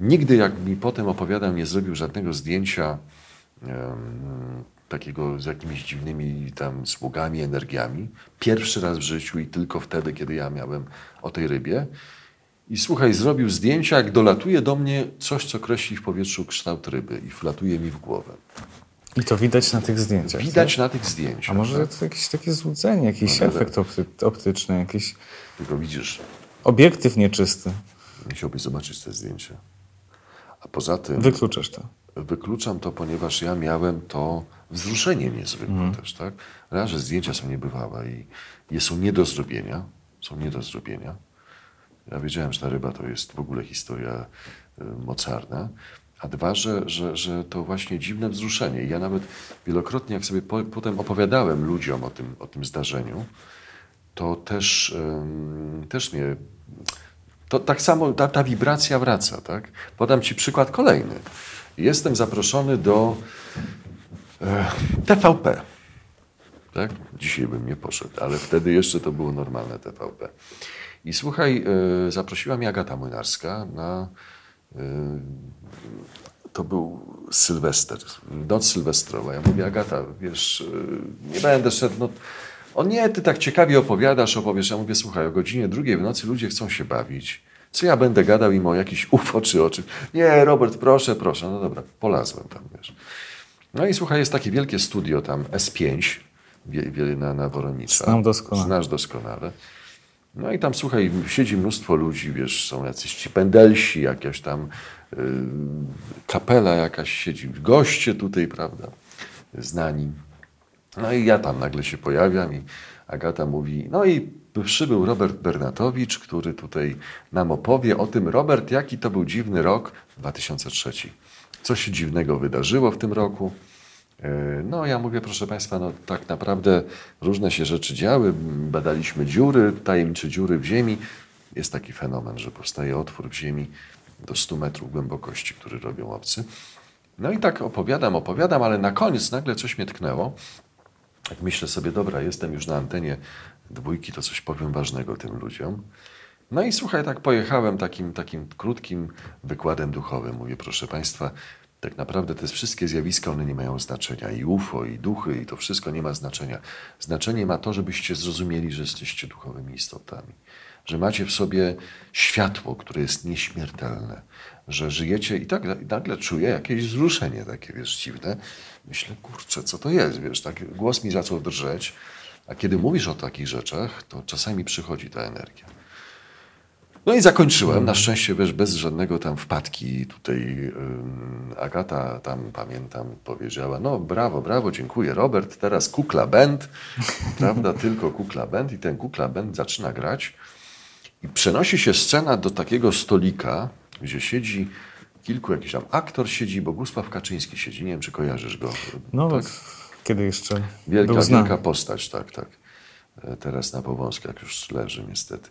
C: Nigdy, jak mi potem opowiadał, nie zrobił żadnego zdjęcia um, takiego z jakimiś dziwnymi tam sługami, energiami. Pierwszy raz w życiu i tylko wtedy, kiedy ja miałem o tej rybie. I słuchaj, zrobił zdjęcia, jak dolatuje do mnie coś, co kreśli w powietrzu kształt ryby i wlatuje mi w głowę.
B: I to widać na tych zdjęciach.
C: Widać tak? na tych zdjęciach.
B: A może tak? to jakieś takie złudzenie, jakiś no, efekt opty optyczny, jakiś.
C: Tylko widzisz.
B: Obiektyw nieczysty.
C: Musiałbyś zobaczyć te zdjęcia. A poza tym.
B: Wykluczasz to.
C: Wykluczam to, ponieważ ja miałem to wzruszenie niezwykłe mm. też, tak? Raz, że zdjęcia są niebywałe i, i są nie do zrobienia. Są nie do zrobienia. Ja wiedziałem, że ta ryba to jest w ogóle historia y, mocarna a dwa, że, że, że to właśnie dziwne wzruszenie. Ja nawet wielokrotnie, jak sobie po, potem opowiadałem ludziom o tym, o tym zdarzeniu, to też, um, też mnie. To tak samo ta, ta wibracja wraca, tak? Podam Ci przykład kolejny. Jestem zaproszony do e, TVP. Tak? Dzisiaj bym nie poszedł, ale wtedy jeszcze to było normalne TVP. I słuchaj, y, zaprosiła mnie Agata Młynarska na... y, To był Sylwester, noc sylwestrowa. Ja mówię, Agata, wiesz, y, nie będę szedł, no... O nie, ty tak ciekawie opowiadasz, opowiesz. Ja mówię, słuchaj, o godzinie drugiej w nocy ludzie chcą się bawić. Co ja będę gadał im o jakiś UFO czy o czym? Nie, Robert, proszę, proszę. No dobra, polazłem tam, wiesz. No i słuchaj, jest takie wielkie studio tam, S5, wie- wie- na, na Woronicza.
B: Znam doskonale.
C: Znasz doskonale. No i tam, słuchaj, siedzi mnóstwo ludzi, wiesz, są jacyś ci pendelsi, jakaś tam y, kapela jakaś siedzi, goście tutaj, prawda, znani. No i ja tam nagle się pojawiam i Agata mówi, no i przybył Robert Bernatowicz, który tutaj nam opowie o tym, Robert, jaki to był dziwny rok 2003. Co się dziwnego wydarzyło w tym roku? E, No, ja mówię, proszę Państwa, no tak naprawdę różne się rzeczy działy. Badaliśmy dziury, tajemnicze dziury w ziemi. Jest taki fenomen, że powstaje otwór w ziemi do 100 metrów głębokości, który robią obcy. No i tak opowiadam, opowiadam, ale na koniec nagle coś mnie tknęło. Jak myślę sobie, dobra, jestem już na antenie dwójki, to coś powiem ważnego tym ludziom. No i słuchaj, tak pojechałem takim, takim krótkim wykładem duchowym. Mówię, proszę Państwa, tak naprawdę te wszystkie zjawiska, one nie mają znaczenia. I UFO, i duchy, i to wszystko nie ma znaczenia. Znaczenie ma to, żebyście zrozumieli, że jesteście duchowymi istotami. Że macie w sobie światło, które jest nieśmiertelne. Że żyjecie i tak i nagle czuję jakieś wzruszenie takie, wiesz, dziwne. Myślę, kurczę, co to jest, wiesz, tak głos mi zaczął drżeć. A kiedy mówisz o takich rzeczach, to czasami przychodzi ta energia. No i zakończyłem, na szczęście wiesz, bez żadnego tam wpadki. Tutaj ym, Agata tam, pamiętam, powiedziała, no brawo, brawo, dziękuję Robert, teraz Kukla Band, prawda, tylko Kukla Band i ten Kukla Band zaczyna grać i przenosi się scena do takiego stolika, gdzie siedzi kilku jakiś tam aktor siedzi, Bogusław Kaczyński siedzi, nie wiem, czy kojarzysz go.
B: No,
C: tak?
B: kiedy jeszcze
C: Wielka, wielka postać, tak, tak. E, Teraz na Powązkach już leży niestety.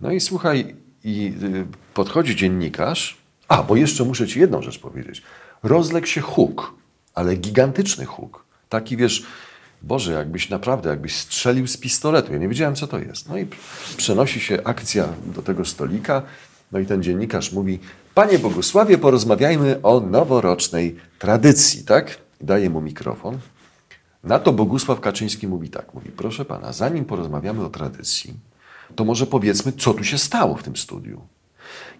C: No i słuchaj, i y, podchodzi dziennikarz. A, bo jeszcze muszę ci jedną rzecz powiedzieć. Rozległ się huk, ale gigantyczny huk. Taki, wiesz, Boże, jakbyś naprawdę, jakbyś strzelił z pistoletu. Ja nie wiedziałem, co to jest. No i przenosi się akcja do tego stolika. No i ten dziennikarz mówi, Panie Bogusławie, porozmawiajmy o noworocznej tradycji, tak? Daje mu mikrofon. Na to Bogusław Kaczyński mówi tak, mówi, proszę pana, zanim porozmawiamy o tradycji, to może powiedzmy, co tu się stało w tym studiu.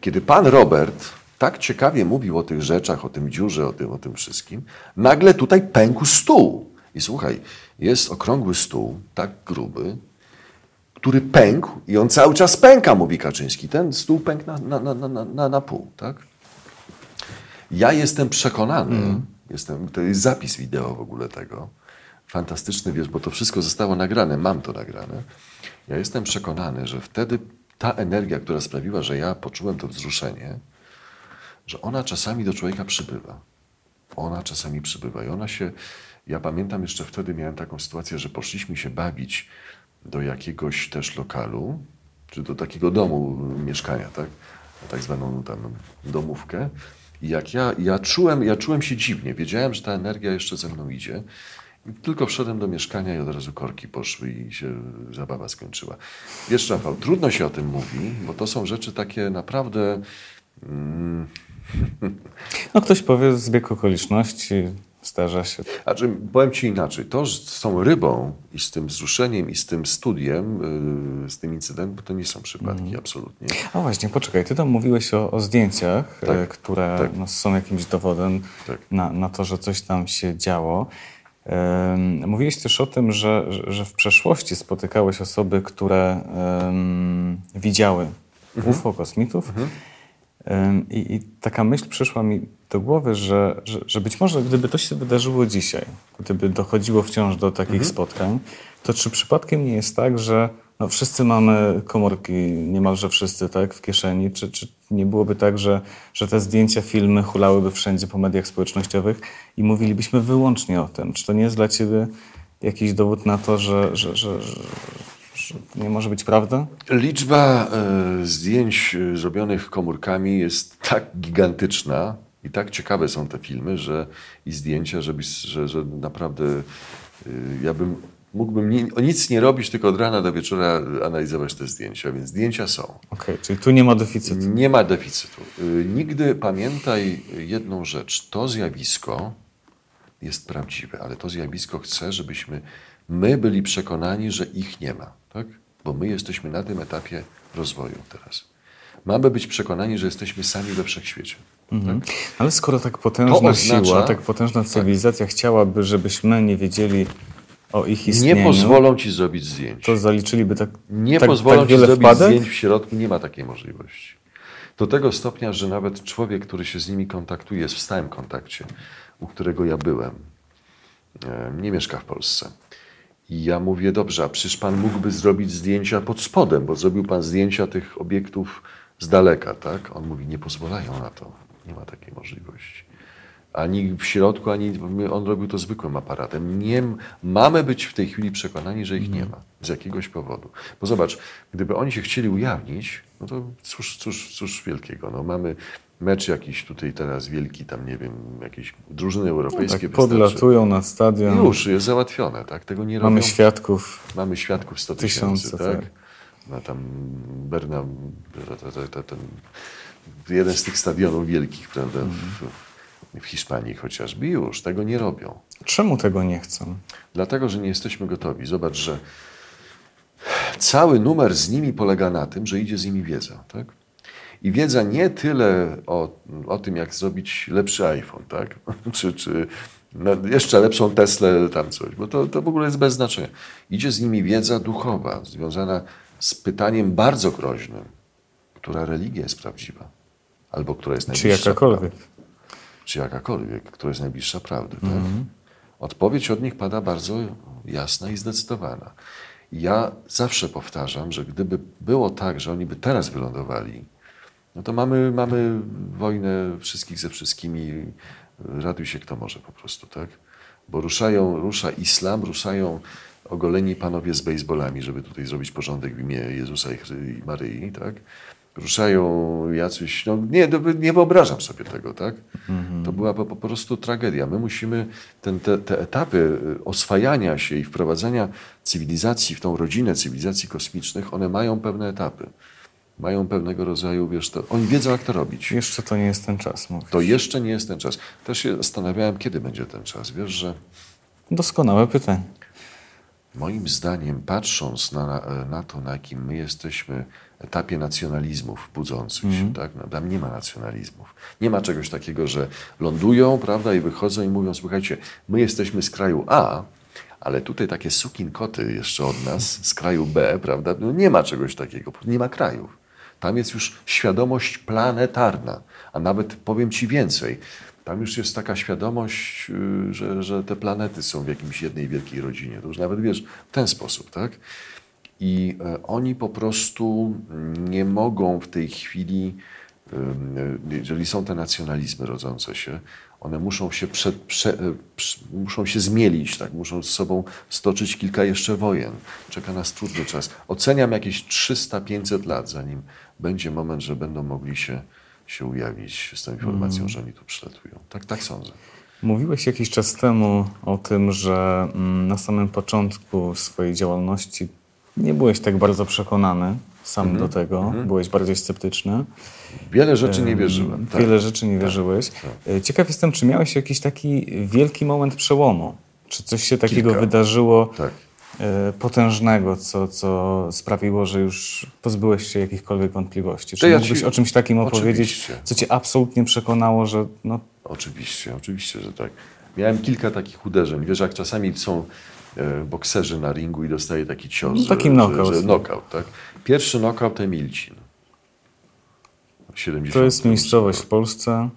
C: Kiedy pan Robert tak ciekawie mówił o tych rzeczach, o tym dziurze, o tym, o tym wszystkim, nagle tutaj pękł stół. I słuchaj, jest okrągły stół, tak gruby, który pękł i on cały czas pęka, mówi Kaczyński. Ten stół pękł na, na, na, na, na, pół, tak? Ja jestem przekonany, jestem, to jest zapis wideo w ogóle tego, fantastyczny, wiesz, bo to wszystko zostało nagrane, mam to nagrane. Ja jestem przekonany, że wtedy ta energia, która sprawiła, że ja poczułem to wzruszenie, że ona czasami do człowieka przybywa. Ona czasami przybywa i ona się, ja pamiętam jeszcze wtedy miałem taką sytuację, że poszliśmy się bawić do jakiegoś też lokalu, czy do takiego domu mieszkania, tak? Tak zwaną tam domówkę. I jak ja, ja czułem, ja czułem się dziwnie, wiedziałem, że ta energia jeszcze ze mną idzie. Tylko wszedłem do mieszkania i od razu korki poszły i się zabawa skończyła. Wiesz, Rafał, trudno się o tym mówi, bo to są rzeczy takie naprawdę... Mm,
B: No ktoś powie zbieg okoliczności, zdarza się.
C: A czy powiem Ci inaczej, to że z tą rybą i z tym wzruszeniem i z tym studiem, yy, z tym incydentem, to nie są przypadki, absolutnie.
B: A właśnie, poczekaj, ty tam mówiłeś o, o zdjęciach,
C: Tak,
B: e, które
C: tak.
B: no, są jakimś dowodem
C: Tak.
B: na, na to, że coś tam się działo. Mówiłeś też o tym, że, że, w przeszłości spotykałeś osoby, które em, widziały
C: Mhm.
B: UFO, kosmitów. Em, I, I taka myśl przyszła mi do głowy, że, że, że być może gdyby to się wydarzyło dzisiaj, gdyby dochodziło wciąż do takich
C: Mhm.
B: spotkań, to czy przypadkiem nie jest tak, że no wszyscy mamy komórki, niemalże wszyscy, tak, w kieszeni? Czy, czy nie byłoby tak, że, że te zdjęcia, filmy hulałyby wszędzie po mediach społecznościowych i mówilibyśmy wyłącznie o tym? Czy to nie jest dla ciebie jakiś dowód na to, że, że, że, że, że nie może być prawda?
C: Liczba e, zdjęć e, zrobionych komórkami jest tak gigantyczna i tak ciekawe są te filmy, że i zdjęcia, żeby, że, że naprawdę e, ja bym mógłbym ni- o nic nie robić, tylko od rana do wieczora analizować te zdjęcia, więc zdjęcia są.
B: Okej, czyli tu nie ma deficytu.
C: Nie ma deficytu. Y, Nigdy pamiętaj jedną rzecz. To zjawisko jest prawdziwe, ale to zjawisko chce, żebyśmy my byli przekonani, że ich nie ma. Tak? Bo my jesteśmy na tym etapie rozwoju teraz. Mamy być przekonani, że jesteśmy sami we wszechświecie.
B: Mhm. Ale skoro tak potężna
C: oznacza-
B: siła, tak potężna cywilizacja chciałaby, żebyśmy nie wiedzieli o ich istnieniu,
C: Nie pozwolą ci zrobić zdjęć.
B: to zaliczyliby tak,
C: Nie
B: tak,
C: pozwolą
B: tak
C: ci zrobić
B: wpadek?
C: zdjęć w środku, nie ma takiej możliwości. Do tego stopnia, że nawet człowiek, który się z nimi kontaktuje, jest w stałym kontakcie, u którego ja byłem, nie mieszka w Polsce. I ja mówię, dobrze, a przecież pan mógłby zrobić zdjęcia pod spodem, bo zrobił pan zdjęcia tych obiektów z daleka, tak? On mówi, nie pozwalają na to, nie ma takiej możliwości. Ani w środku, ani on robił to zwykłym aparatem. Nie, mamy być w tej chwili przekonani, że ich nie ma. Z jakiegoś powodu. Bo zobacz, gdyby oni się chcieli ujawnić, no to cóż, cóż, cóż wielkiego. No mamy mecz jakiś tutaj teraz wielki, tam nie wiem, jakieś drużyny europejskie
B: Tak
C: wystarczy.
B: podlatują na stadion,
C: Już jest załatwione, tak? Tego nie
B: mamy
C: robią.
B: świadków.
C: Mamy świadków 100 tysięcy,
B: Tysiące,
C: tak?
B: tak.
C: No tam Berna, ten, jeden z tych stadionów wielkich, prawda, w, w Hiszpanii chociażby, już tego nie robią.
B: Czemu tego nie chcą?
C: Dlatego, że nie jesteśmy gotowi. Zobacz, że cały numer z nimi polega na tym, że idzie z nimi wiedza, tak? I wiedza nie tyle o, o tym, jak zrobić lepszy iPhone, tak? czy, czy no, jeszcze lepszą Teslę, tam coś, bo to, to w ogóle jest bez znaczenia. Idzie z nimi wiedza duchowa, związana z pytaniem bardzo groźnym, która religia jest prawdziwa, albo która jest
B: Czy
C: najbliższa
B: jakakolwiek?
C: Czy jakakolwiek, która jest najbliższa prawdy. Tak? Odpowiedź od nich pada bardzo jasna i zdecydowana. Ja zawsze powtarzam, że gdyby było tak, że oni by teraz wylądowali, no to mamy, mamy wojnę wszystkich ze wszystkimi. Ratuj się kto może po prostu, tak? Bo ruszają, rusza islam, ruszają ogoleni panowie z baseballami, żeby tutaj zrobić porządek w imię Jezusa i Maryi, tak? Ruszają jacyś, no nie, to- nie wyobrażam sobie tego, tak? To była po, po prostu tragedia. My musimy ten, te, te etapy y, oswajania się i wprowadzania cywilizacji w tą rodzinę cywilizacji kosmicznych, one mają pewne etapy. Mają pewnego rodzaju, wiesz, to, oni wiedzą jak to robić.
B: Jeszcze to nie jest ten czas, mówisz.
C: To jeszcze nie jest ten czas. Też się zastanawiałem, kiedy będzie ten czas. Wiesz, że
B: Doskonałe pytanie.
C: moim zdaniem, patrząc na, na to, na jakim my jesteśmy etapie nacjonalizmów budzących się, tak? No, tam nie ma nacjonalizmów. Nie ma czegoś takiego, że lądują, prawda, i wychodzą i mówią, słuchajcie, my jesteśmy z kraju A, ale tutaj takie sukin koty jeszcze od nas, z kraju B, prawda, no nie ma czegoś takiego, nie ma krajów. Tam jest już świadomość planetarna, a nawet powiem Ci więcej. Tam już jest taka świadomość, y, że, że te planety są w jakimś jednej wielkiej rodzinie. To już nawet wiesz w ten sposób, tak? I e, oni po prostu nie mogą w tej chwili, e, jeżeli są te nacjonalizmy rodzące się, one muszą się, prze, e, przy- muszą się zmielić, tak? muszą z sobą stoczyć kilka jeszcze wojen. Czeka nas trudny czas. Oceniam jakieś 300-500 lat, zanim będzie moment, że będą mogli się, się ujawnić z tą informacją, że oni tu przylatują. Tak, tak sądzę.
B: Mówiłeś jakiś czas temu o tym, że mm, na samym początku swojej działalności nie byłeś tak bardzo przekonany sam
C: Mhm.
B: do tego, byłeś bardziej sceptyczny.
C: Wiele rzeczy nie wierzyłem. Tak.
B: Wiele rzeczy nie wierzyłeś. E, Ciekaw jestem, czy miałeś jakiś taki wielki moment przełomu? Czy coś się takiego
C: Kilka.
B: wydarzyło
C: Tak.
B: e, potężnego, co, co sprawiło, że już pozbyłeś się jakichkolwiek wątpliwości? Czy
C: ja
B: mógłbyś
C: ci-
B: o czymś takim opowiedzieć,
C: Oczywiście.
B: co cię absolutnie przekonało, że no,
C: Oczywiście, oczywiście, że tak. Miałem kilka takich uderzeń. Wiesz, jak czasami są bokserzy na ringu i dostaje taki cios.
B: No, taki knockout.
C: Że, że knockout, tak? Pierwszy knockout Emilcin. 70
B: to jest miejscowość w Polsce.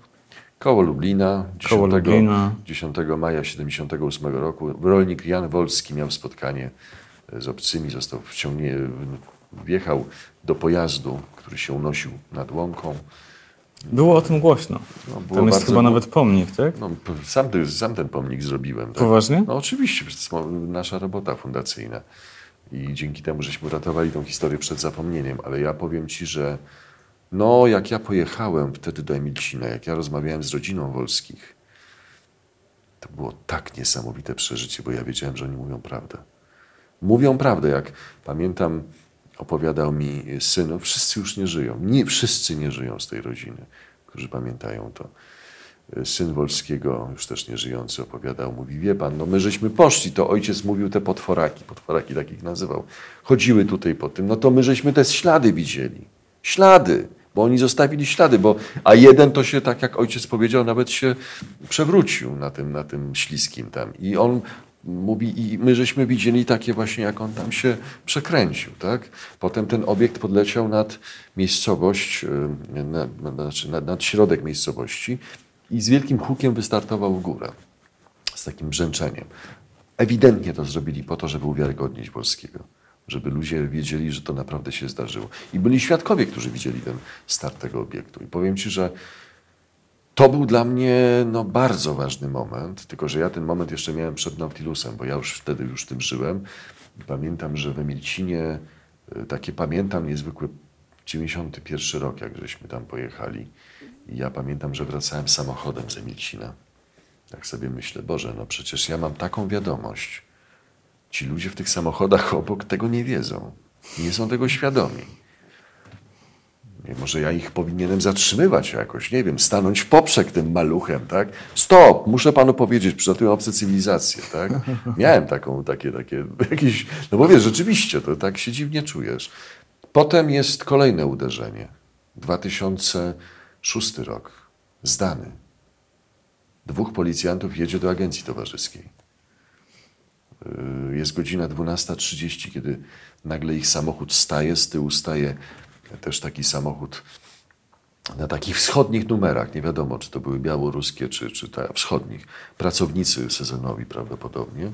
C: Koło Lublina. 10,
B: Koło Lublina.
C: 10 maja 78 roku. Rolnik Jan Wolski miał spotkanie e, z obcymi. Został wciągnięty, wjechał do pojazdu, który się unosił nad łąką.
B: Było o tym głośno.
C: No, było
B: Tam jest
C: bardzo
B: chyba nawet pomnik, tak?
C: No, sam, ty- sam ten pomnik zrobiłem. Tak?
B: Poważnie?
C: No oczywiście, przecież to nasza robota fundacyjna. I dzięki temu, żeśmy uratowali tą historię przed zapomnieniem. Ale ja powiem Ci, że no jak ja pojechałem wtedy do Emilcina, jak ja rozmawiałem z rodziną Wolskich, to było tak niesamowite przeżycie, bo ja wiedziałem, że oni mówią prawdę. Mówią prawdę, jak pamiętam, opowiadał mi syn, no wszyscy już nie żyją. Nie, wszyscy nie żyją z tej rodziny, którzy pamiętają to. Syn Wolskiego, już też nieżyjący, opowiadał, mówi, wie pan, no my żeśmy poszli, to ojciec mówił te potworaki, potworaki takich nazywał, chodziły tutaj po tym, no to my żeśmy te ślady widzieli. Ślady, bo oni zostawili ślady, bo, a jeden to się, tak jak ojciec powiedział, nawet się przewrócił na tym, na tym śliskim tam. I on mówi, i my żeśmy widzieli takie właśnie, jak on tam się przekręcił, tak? Potem ten obiekt podleciał nad miejscowość, nad, znaczy nad, nad środek miejscowości i z wielkim hukiem wystartował w górę. Z takim brzęczeniem. Ewidentnie to zrobili po to, żeby uwiarygodnić Polskiego. Żeby ludzie wiedzieli, że to naprawdę się zdarzyło. I byli świadkowie, którzy widzieli ten start tego obiektu. I powiem Ci, że to był dla mnie no, bardzo ważny moment, tylko że ja ten moment jeszcze miałem przed Nautilusem, bo ja już wtedy już tym żyłem. Pamiętam, że w Emilcinie, y, takie pamiętam niezwykły 91 rok, jak żeśmy tam pojechali. I ja pamiętam, że wracałem samochodem z Emilcina. Tak sobie myślę, Boże, no przecież ja mam taką wiadomość. Ci ludzie w tych samochodach obok tego nie wiedzą. Nie są tego świadomi. Może ja ich powinienem zatrzymywać jakoś, nie wiem, stanąć w poprzek tym maluchem, tak? Stop, muszę panu powiedzieć, przylatują obce cywilizacje, tak? Miałem taką, takie, takie, jakieś, no bo wiesz, rzeczywiście, to tak się dziwnie czujesz. Potem jest kolejne uderzenie. 2006 rok. Zdany. Dwóch policjantów jedzie do agencji towarzyskiej. Yy, jest godzina 12.30, kiedy nagle ich samochód staje, z tyłu staje też taki samochód na takich wschodnich numerach, nie wiadomo, czy to były białoruskie, czy, czy te wschodnich, pracownicy sezonowi prawdopodobnie.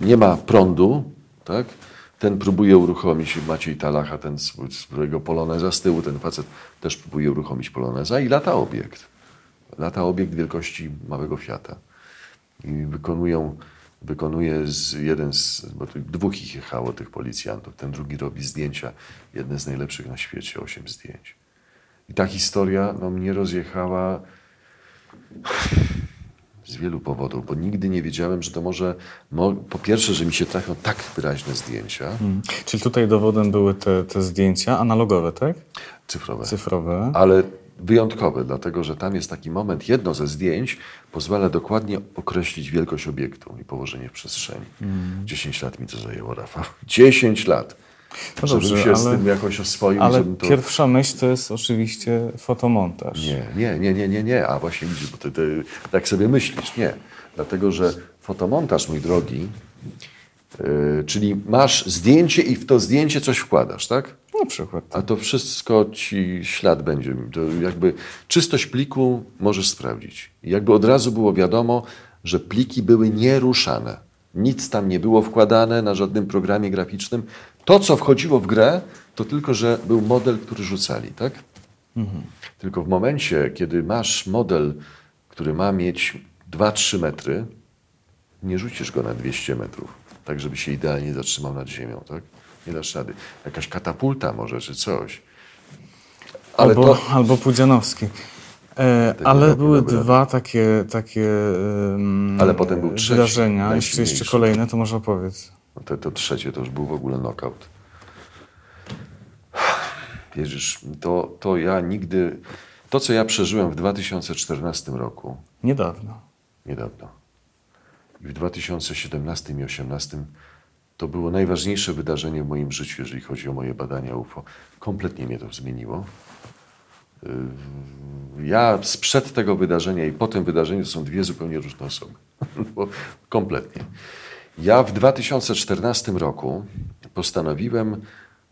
C: Nie ma prądu, tak? Ten próbuje uruchomić Maciej Talacha, ten swojego poloneza z tyłu, ten facet też próbuje uruchomić poloneza i lata obiekt. Lata obiekt wielkości małego Fiata. I wykonują, wykonuje z, jeden z, bo tu dwóch ich jechało, tych policjantów. Ten drugi robi zdjęcia, jedne z najlepszych na świecie, osiem zdjęć. I ta historia no, mnie rozjechała z wielu powodów, bo nigdy nie wiedziałem, że to może, po pierwsze, że mi się trafią tak wyraźne zdjęcia. Hmm.
B: Czyli tutaj dowodem były te, te zdjęcia analogowe, tak?
C: Cyfrowe.
B: Cyfrowe.
C: Ale wyjątkowe, dlatego że tam jest taki moment, jedno ze zdjęć pozwala dokładnie określić wielkość obiektu i położenie w przestrzeni. Hmm. 10 lat mi to zajęło, Rafał. 10 lat. No żebym dobrze, się ale, z tym jakoś oswoił.
B: Ale to... pierwsza myśl to jest oczywiście fotomontaż.
C: Nie, nie, nie, nie, nie, nie. A właśnie widzisz, bo ty, ty tak sobie myślisz. Nie. Dlatego, że fotomontaż, mój drogi, czyli masz zdjęcie i w to zdjęcie coś wkładasz, tak?
B: Na przykład.
C: A to wszystko ci ślad będzie. To jakby czystość pliku możesz sprawdzić. I jakby od razu było wiadomo, że pliki były nieruszane. Nic tam nie było wkładane na żadnym programie graficznym. To, co wchodziło w grę, to tylko, że był model, który rzucali, tak? Mhm. Tylko w momencie, kiedy masz model, który ma mieć 2-3 metry, nie rzucisz go na 200 metrów, tak żeby się idealnie zatrzymał nad ziemią, tak? Nie dasz rady. Jakaś katapulta może, czy coś.
B: Ale albo, to... albo Pudzianowski. E, ale były dwa takie, takie um,
C: ale potem był trzeci,
B: wydarzenia. Jeszcze, jeszcze kolejne, to może opowiedz.
C: No to, to trzecie to już był w ogóle knockout. Wierzysz, to, to ja nigdy... To, co ja przeżyłem w 2014 roku...
B: Niedawno.
C: Niedawno. W 2017 i 2018 to było najważniejsze wydarzenie w moim życiu, jeżeli chodzi o moje badania UFO. Kompletnie mnie to zmieniło. Yy, ja sprzed tego wydarzenia i po tym wydarzeniu to są dwie zupełnie różne osoby. Kompletnie. Ja w 2014 roku postanowiłem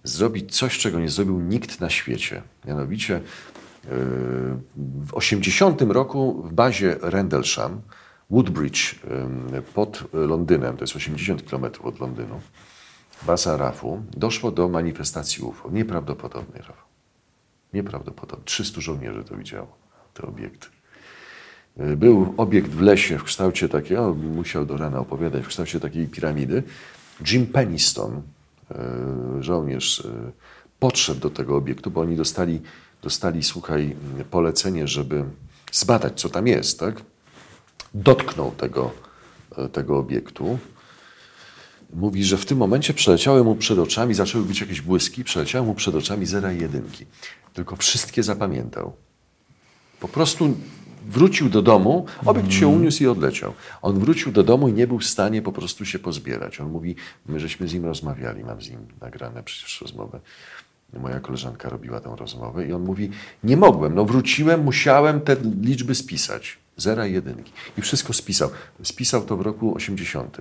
C: zrobić coś, czego nie zrobił nikt na świecie. Mianowicie yy, w 80 roku w bazie Rendlesham, Woodbridge pod Londynem, to jest 80 km od Londynu, baza RAF-u, doszło do manifestacji UFO. Nieprawdopodobnej, RAF. Nieprawdopodobnie. 300 żołnierzy to widziało, te obiekty. E, był obiekt w lesie w kształcie takiego, musiał do rana opowiadać, w kształcie takiej piramidy. Jim Peniston, e, żołnierz, e, podszedł do tego obiektu, bo oni dostali, dostali słuchaj, polecenie, żeby zbadać, co tam jest, tak? Dotknął tego, tego obiektu. mówi, że w tym momencie przeleciały mu przed oczami, zaczęły być jakieś błyski, przeleciały mu przed oczami zera i jedynki. Tylko wszystkie zapamiętał. Po prostu wrócił do domu, obiekt się uniósł i odleciał. On wrócił do domu i nie był w stanie po prostu się pozbierać. On mówi, my żeśmy z nim rozmawiali, mam z nim nagrane przecież rozmowę. Moja koleżanka robiła tę rozmowę i on mówi, nie mogłem, no wróciłem, musiałem te liczby spisać. Zera i jedynki. I wszystko spisał. Spisał to w roku 80.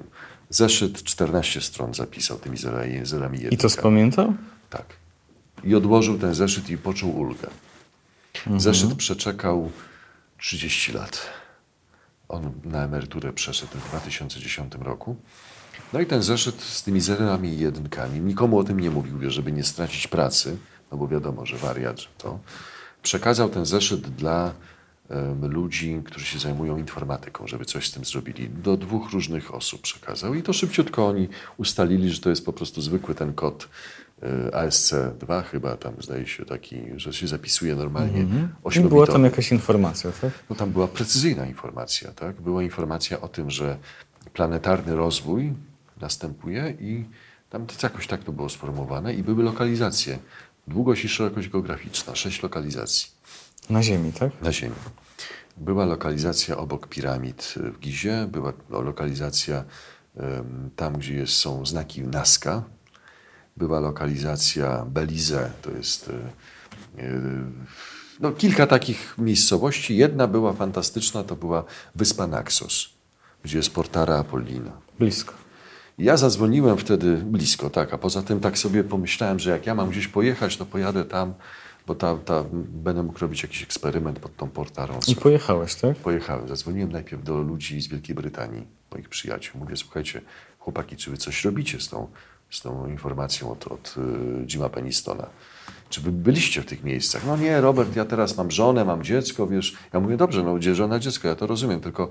C: Zeszyt 14 stron zapisał tymi zerami, zerami i
B: I
C: jedynkami.
B: to spamiętał?
C: Tak. I odłożył ten zeszyt i poczuł ulgę. Zeszyt przeczekał 30 lat. On na emeryturę przeszedł w 2010 roku. No i ten zeszyt z tymi zerami i jedynkami, nikomu o tym nie mówił, żeby nie stracić pracy, no bo wiadomo, że wariat, że to. Przekazał ten zeszyt dla em, ludzi, którzy się zajmują informatyką, żeby coś z tym zrobili. Do dwóch różnych osób przekazał i to szybciutko oni ustalili, że to jest po prostu zwykły ten kod e, ASC2 chyba tam zdaje się taki, że się zapisuje normalnie
B: I była tam jakaś informacja, tak?
C: No tam była precyzyjna informacja, tak? Była informacja o tym, że planetarny rozwój następuje i tam to jakoś tak to było sformułowane i były lokalizacje. Długość i szerokość geograficzna, sześć lokalizacji
B: Na Ziemi, tak?
C: na Ziemi. Była lokalizacja obok piramid w Gizie, była lokalizacja em, tam, gdzie jest, są znaki Nazca, była lokalizacja Belize, to jest e, no, kilka takich miejscowości. Jedna była fantastyczna, to była wyspa Naxos, gdzie jest Portara Apollina.
B: Blisko.
C: Ja zadzwoniłem wtedy blisko, tak, a poza tym tak sobie pomyślałem, że jak ja mam gdzieś pojechać, to pojadę tam, bo ta, ta, będę mógł robić jakiś eksperyment pod tą Portarą.
B: I pojechałeś, tak?
C: Pojechałem. Zadzwoniłem najpierw do ludzi z Wielkiej Brytanii, moich przyjaciół. Mówię, słuchajcie, chłopaki, czy wy coś robicie z tą, z tą informacją od, od y, Jima Pennistona? Czy wy byliście w tych miejscach? No nie, Robert, ja teraz mam żonę, mam dziecko, wiesz. Ja mówię, dobrze, no gdzie żona, dziecko, ja to rozumiem, tylko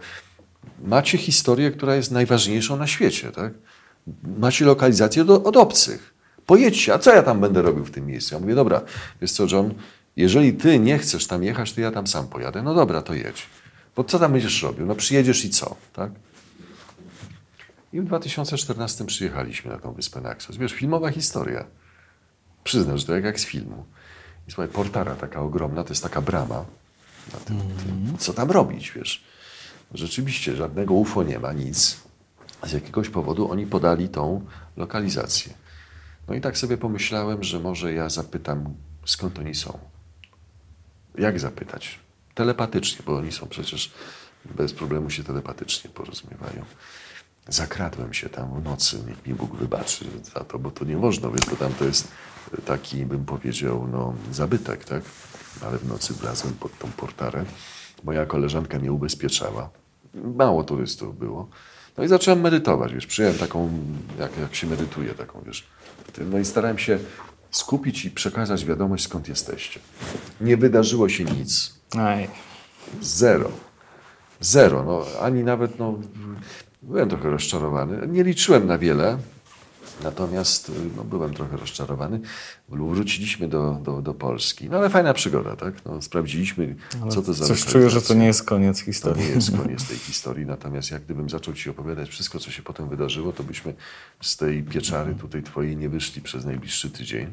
C: macie historię, która jest najważniejszą na świecie, tak? Macie lokalizację do, od obcych. Pojedźcie, a co ja tam będę robił w tym miejscu? Ja mówię, dobra, wiesz co, John, jeżeli ty nie chcesz tam jechać, to ja tam sam pojadę. No dobra, to jedź. Bo co tam będziesz robił? No przyjedziesz i co, tak? I w 2014 przyjechaliśmy na tą wyspę Naxos. Wiesz, filmowa historia. Przyznam, że to jak, jak z filmu. I słuchaj, portara taka ogromna, to jest taka brama. Tym, tym. Co tam robić, wiesz? Rzeczywiście, żadnego UFO nie ma, nic. Z jakiegoś powodu oni podali tą lokalizację. No i tak sobie pomyślałem, że może ja zapytam, skąd oni są. Jak zapytać? Telepatycznie, bo oni są przecież bez problemu się telepatycznie porozumiewają. Zakradłem się tam w nocy, niech mi Bóg wybaczy za to, bo to nie można, wiesz, bo tam to jest taki, bym powiedział, no, zabytek, tak? Ale w nocy wlazłem pod tą portarę. Moja koleżanka mnie ubezpieczała. Mało turystów było. No i zacząłem medytować, wiesz, przyjąłem taką, jak, jak się medytuje, taką, wiesz. No i starałem się skupić i przekazać wiadomość, skąd jesteście. Nie wydarzyło się nic.
B: Aj.
C: Zero. Zero. No, ani nawet, no, byłem trochę rozczarowany. Nie liczyłem na wiele, natomiast no, byłem trochę rozczarowany. Wróciliśmy do, do, do Polski. No ale fajna przygoda, tak? No, sprawdziliśmy, co to za
B: Coś czuję, że to nie jest koniec
C: To
B: historii.
C: nie jest koniec tej historii, natomiast jak gdybym zaczął Ci opowiadać wszystko, co się potem wydarzyło, to byśmy z tej pieczary tutaj Twojej nie wyszli przez najbliższy tydzień.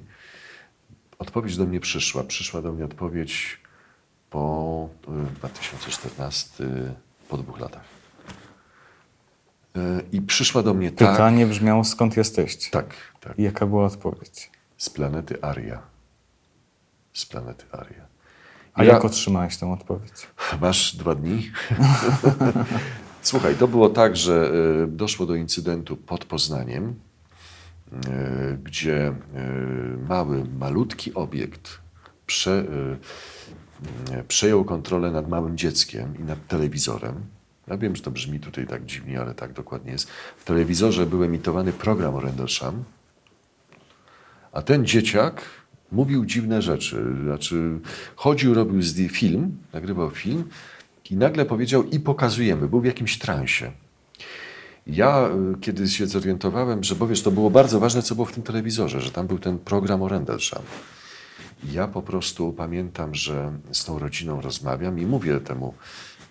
C: Odpowiedź do mnie przyszła. Przyszła do mnie odpowiedź po y, 2014, po dwóch latach. I przyszła do mnie tak,
B: Pytanie brzmiało, skąd jesteście?
C: tak, tak,
B: I jaka była odpowiedź?
C: z planety Aria. Z planety Aria.
B: A
C: Ja-
B: jak otrzymałeś tę odpowiedź?
C: Masz dwa dni? Słuchaj, to było tak, że e, doszło do incydentu pod Poznaniem, e, gdzie e, mały, malutki obiekt prze, przejął kontrolę nad małym dzieckiem i nad telewizorem. Ja wiem, że to brzmi tutaj tak dziwnie, ale tak dokładnie jest. W telewizorze był emitowany program o Rendlesham, a ten dzieciak mówił dziwne rzeczy. Znaczy, chodził, robił film, nagrywał film i nagle powiedział i pokazujemy. Był w jakimś transie. Ja y, kiedy się zorientowałem, że bo wiesz, to było bardzo ważne, co było w tym telewizorze, że tam był ten program o Rendlesham. Ja po prostu pamiętam, że z tą rodziną rozmawiam i mówię temu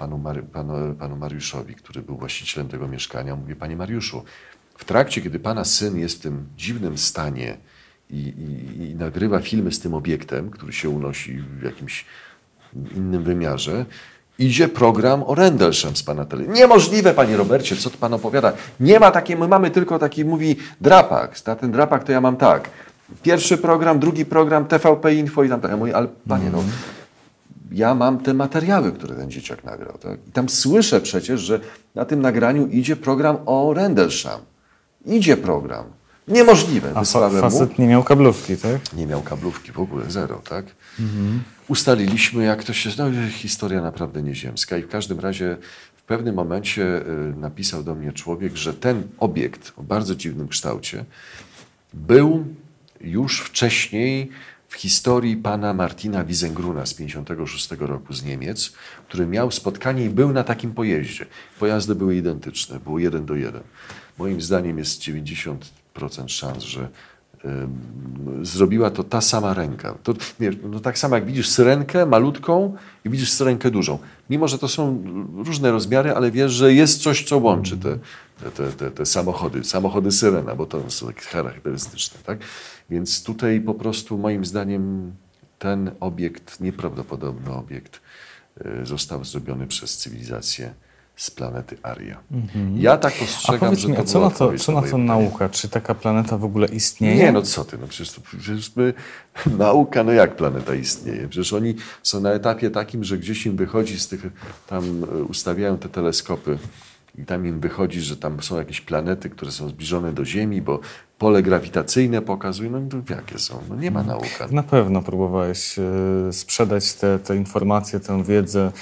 C: panu, Mary, panu, panu Mariuszowi, który był właścicielem tego mieszkania, mówię, panie Mariuszu, w trakcie, kiedy pana syn jest w tym dziwnym stanie i, i, i nagrywa filmy z tym obiektem, który się unosi w jakimś innym wymiarze, idzie program o Rendlesham z pana telewizji. Niemożliwe, panie Robercie, co to pan opowiada? Nie ma takiej, my mamy tylko taki, mówi drapak. Na ten drapak to ja mam tak. Pierwszy program, drugi program, TVP Info i tam tak. Ja mówię, ale panie, no, ja mam te materiały, które ten dzieciak nagrał. Tak? I tam słyszę przecież, że na tym nagraniu idzie program o Rendlesham. Idzie program. Niemożliwe.
B: A fa
C: Wysłałem mu.
B: facet nie miał kablówki, tak?
C: Nie miał kablówki w ogóle, zero, tak? Ustaliliśmy, jak to się... No, historia naprawdę nieziemska i w każdym razie w pewnym momencie y, napisał do mnie człowiek, że ten obiekt o bardzo dziwnym kształcie był już wcześniej w historii pana Martina Wiesengruna z 56 roku z Niemiec, który miał spotkanie i był na takim pojeździe. Pojazdy były identyczne, było jeden do jeden. Moim zdaniem jest 90% szans, że zrobiła to ta sama ręka. To, nie, no tak samo jak widzisz syrenkę malutką i widzisz syrenkę dużą. Mimo, że to są różne rozmiary, ale wiesz, że jest coś, co łączy te, te, te, te, te samochody. Samochody syrena, bo to są takie charakterystyczne. Tak? Więc tutaj po prostu moim zdaniem ten obiekt, nieprawdopodobny obiekt, y, został zrobiony przez cywilizację z planety Aria. Ja tak
B: A
C: postrzegam,
B: powiedz
C: że
B: mi, a co na to, co na to nauka? Czy taka planeta w ogóle istnieje?
C: Nie, no co ty, no przecież, to, przecież my, nauka, no jak planeta istnieje? Przecież oni są na etapie takim, że gdzieś im wychodzi z tych, tam e, ustawiają te teleskopy i tam im wychodzi, że tam są jakieś planety, które są zbliżone do Ziemi, bo pole grawitacyjne pokazują, no jakie są? No nie ma nauka.
B: Na pewno próbowałeś e, sprzedać te, te informacje, tę wiedzę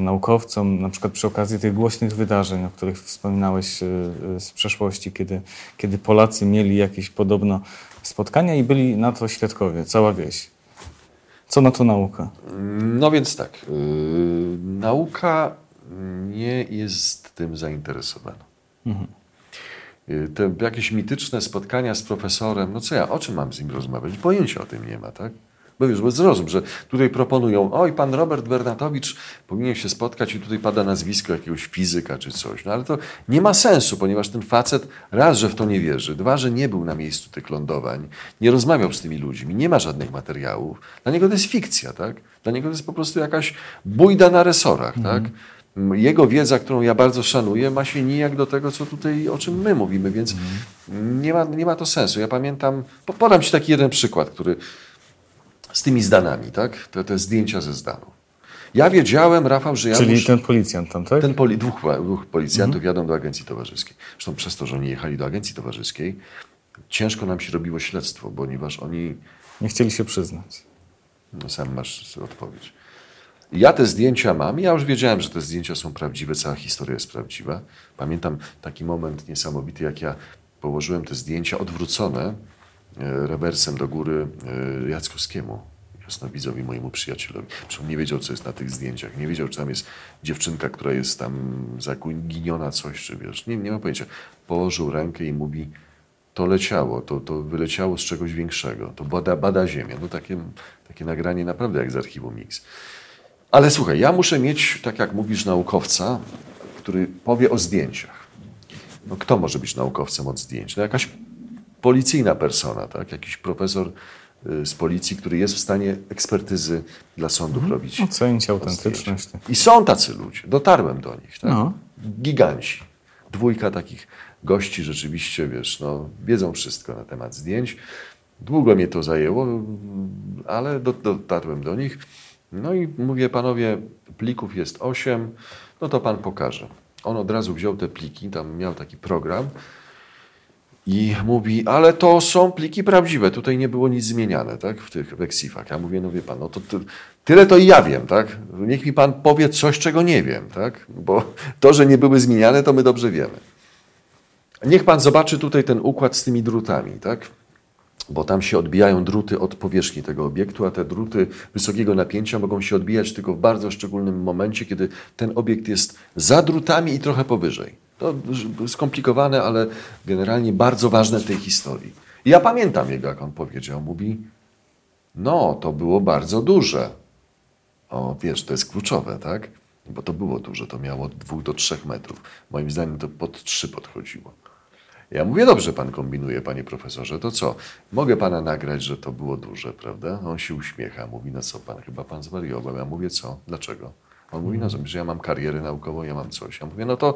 B: naukowcom, na przykład przy okazji tych głośnych wydarzeń, o których wspominałeś e, e, z przeszłości, kiedy, kiedy Polacy mieli jakieś podobno spotkania i byli na to świadkowie, cała wieś. Co na to nauka?
C: No więc tak, yy, nauka nie jest tym zainteresowana. Yy, Te jakieś mityczne spotkania z profesorem, no co ja, o czym mam z nim rozmawiać? Pojęcia o tym nie ma, tak? Bo już bo zrozum, że tutaj proponują, oj, pan Robert Bernatowicz powinien się spotkać i tutaj pada nazwisko jakiegoś fizyka czy coś. No ale to nie ma sensu, ponieważ ten facet raz, że w to nie wierzy, dwa, że nie był na miejscu tych lądowań, nie rozmawiał z tymi ludźmi, nie ma żadnych materiałów. Dla niego to jest fikcja, tak? Dla niego to jest po prostu jakaś bójda na resorach, tak? Jego wiedza, którą ja bardzo szanuję, ma się nijak do tego, co tutaj, o czym my mówimy, więc nie, ma, nie ma to sensu. Ja pamiętam, po- podam Ci taki jeden przykład, który z tymi zdanami, tak? Te, te zdjęcia ze zdanów. Ja wiedziałem, Rafał, że ja
B: Czyli
C: muszę...
B: ten policjant tam, tak?
C: Ten poli, dwóch, dwóch policjantów jadą do agencji towarzyskiej. Zresztą przez to, że oni jechali do agencji towarzyskiej, ciężko nam się robiło śledztwo, ponieważ oni,
B: Nie chcieli się przyznać.
C: no sam masz odpowiedź. Ja te zdjęcia mam ja już wiedziałem, że te zdjęcia są prawdziwe, cała historia jest prawdziwa. Pamiętam taki moment niesamowity, jak ja położyłem te zdjęcia odwrócone rewersem do góry e, Jackowskiemu, jasnowidzowi, mojemu przyjacielowi. Przecież on nie wiedział, co jest na tych zdjęciach. Nie wiedział, czy tam jest dziewczynka, która jest tam zaginiona coś, czy wiesz. Nie, nie ma pojęcia. Położył rękę i mówi, to leciało, to, to wyleciało z czegoś większego. To bada, bada ziemię. No takie, takie nagranie naprawdę jak z archiwum Mix. Ale słuchaj, ja muszę mieć, tak jak mówisz, naukowca, który powie o zdjęciach. No kto może być naukowcem od zdjęć? No jakaś policyjna persona, tak? Jakiś profesor y, z policji, który jest w stanie ekspertyzy dla sądów robić.
B: Ocenić autentyczność.
C: zdjęciach. I są tacy ludzie. Dotarłem do nich. Tak?
B: No.
C: Giganci. Dwójka takich gości rzeczywiście, wiesz, no, wiedzą wszystko na temat zdjęć. Długo mnie to zajęło, ale do, dotarłem do nich. No i mówię, panowie, plików jest osiem, no to pan pokaże. On od razu wziął te pliki, tam miał taki program i mówi, ale to są pliki prawdziwe, tutaj nie było nic zmieniane, tak, w tych weksifach. Ja mówię, no wie pan, no to ty, tyle to i ja wiem, tak, niech mi pan powie coś, czego nie wiem, tak, bo to, że nie były zmieniane, to my dobrze wiemy. Niech pan zobaczy tutaj ten układ z tymi drutami, tak, bo tam się odbijają druty od powierzchni tego obiektu, a te druty wysokiego napięcia mogą się odbijać tylko w bardzo szczególnym momencie, kiedy ten obiekt jest za drutami i trochę powyżej. To skomplikowane, ale generalnie bardzo ważne w tej historii. Ja pamiętam jego, jak on powiedział, mówi, no, to było bardzo duże. O, wiesz, to jest kluczowe, tak? Bo to było duże, to miało od dwóch do trzech metrów. Moim zdaniem to pod trzy podchodziło. Ja mówię, dobrze pan kombinuje, panie profesorze, to co? Mogę pana nagrać, że to było duże, prawda? On się uśmiecha, mówi, no co pan, chyba pan zwariował. Ja mówię, co? Dlaczego? On mówi, no że ja mam karierę naukową, ja mam coś. Ja mówię, no to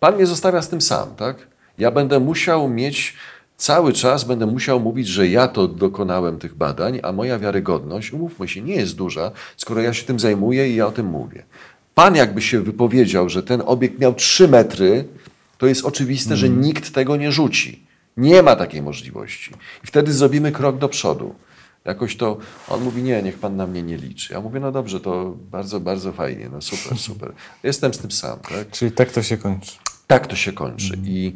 C: pan mnie zostawia z tym sam, tak? Ja będę musiał mieć cały czas będę musiał mówić, że ja to dokonałem tych badań, a moja wiarygodność, umówmy się, nie jest duża, skoro ja się tym zajmuję i ja o tym mówię. Pan jakby się wypowiedział, że ten obiekt miał 3 metry, to jest oczywiste, mm. że mhm. nikt tego nie rzuci. Nie ma takiej możliwości. I wtedy zrobimy krok do przodu. Jakoś to, on mówi, nie, niech pan na mnie nie liczy. Ja mówię, no dobrze, to bardzo, bardzo fajnie, no super, super. Jestem z tym sam. Tak?
B: Czyli tak to się kończy.
C: Tak to się kończy. Mm. I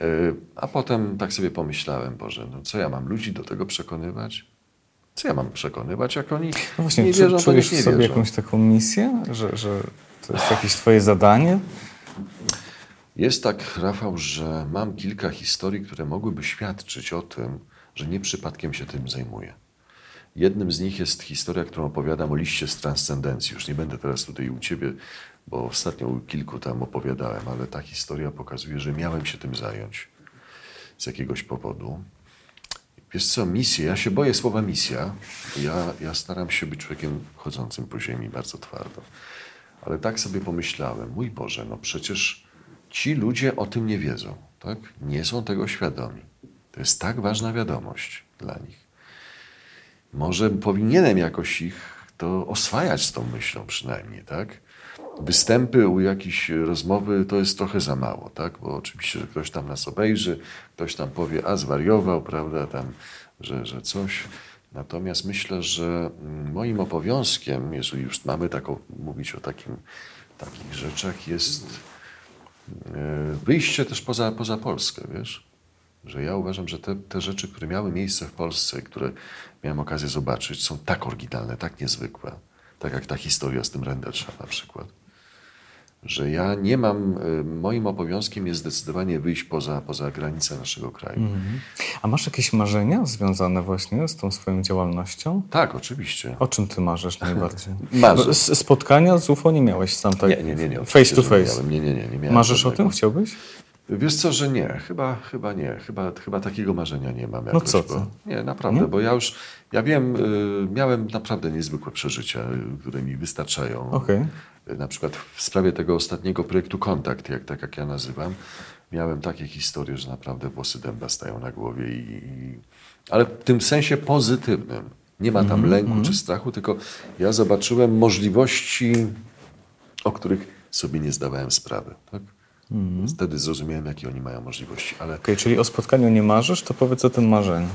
C: E, a potem tak sobie pomyślałem, Boże, no co ja mam ludzi do tego przekonywać? Co ja mam przekonywać, jak oni no właśnie, nie wierzą,
B: czujesz
C: to nie
B: w sobie jakąś taką misję, że, że to jest jakieś twoje zadanie?
C: Jest tak, Rafał, że mam kilka historii, które mogłyby świadczyć o tym, że nie przypadkiem się tym zajmuję. Jednym z nich jest historia, którą opowiadam o liście z transcendencji. Już nie będę teraz tutaj u ciebie bo ostatnio kilku tam opowiadałem, ale ta historia pokazuje, że miałem się tym zająć z jakiegoś powodu. Wiesz co, misja, ja się boję słowa misja. Ja, ja staram się być człowiekiem chodzącym po ziemi bardzo twardo. Ale tak sobie pomyślałem, mój Boże, no przecież ci ludzie o tym nie wiedzą, tak? Nie są tego świadomi. To jest tak ważna wiadomość dla nich. Może powinienem jakoś ich to oswajać z tą myślą przynajmniej, tak? Występy, u jakiejś rozmowy to jest trochę za mało, tak? Bo oczywiście, że ktoś tam nas obejrzy, ktoś tam powie, a zwariował, prawda, tam, że, że coś. Natomiast myślę, że mm, moim obowiązkiem, jeżeli już mamy mówić o takim, takich rzeczach, jest e, wyjście też poza, poza Polskę, wiesz? Że ja uważam, że te, te rzeczy, które miały miejsce w Polsce, które miałem okazję zobaczyć, są tak oryginalne, tak niezwykłe. Tak jak ta historia z tym Rendersza na przykład że ja nie mam, y, moim obowiązkiem jest zdecydowanie wyjść poza, poza granice naszego kraju. Mm.
B: A masz jakieś marzenia związane właśnie z tą swoją działalnością?
C: Tak, oczywiście.
B: O czym ty marzysz najbardziej?
C: Marzę.
B: Spotkania z UFO nie miałeś sam tak?
C: Nie, nie, nie. nie
B: face to face?
C: Nie, nie, nie. nie miałem
B: Marzysz o tym? Chciałbyś?
C: Wiesz co, że nie. Chyba, chyba nie. Chyba, chyba takiego marzenia nie mam.
B: No jakoś, no co
C: bo, Nie, naprawdę, nie? bo ja już, ja wiem, y, miałem naprawdę niezwykłe przeżycia, y, które mi wystarczają.
B: Okay
C: na przykład w sprawie tego ostatniego projektu Kontakt, jak, tak jak ja nazywam, miałem takie historie, że naprawdę włosy dęba stają na głowie, i, i ale w tym sensie pozytywnym. Nie ma tam mm -hmm. lęku czy strachu, tylko ja zobaczyłem możliwości, o których sobie nie zdawałem sprawy. Tak? -hmm. Wtedy zrozumiałem, jakie oni mają możliwości. Ale...
B: Okay, czyli o spotkaniu nie marzysz, to powiedz o tym marzeniu.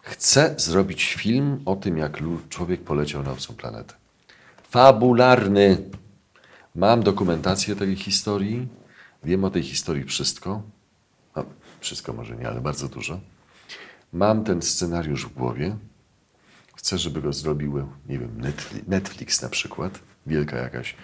C: Chcę zrobić film o tym, jak człowiek poleciał na obcą planetę. Fabularny. Mam dokumentację tej historii, wiem o tej historii wszystko. No, wszystko może nie, ale bardzo dużo. Mam ten scenariusz w głowie. Chcę, żeby go zrobił, nie wiem, Netflix na przykład, wielka jakaś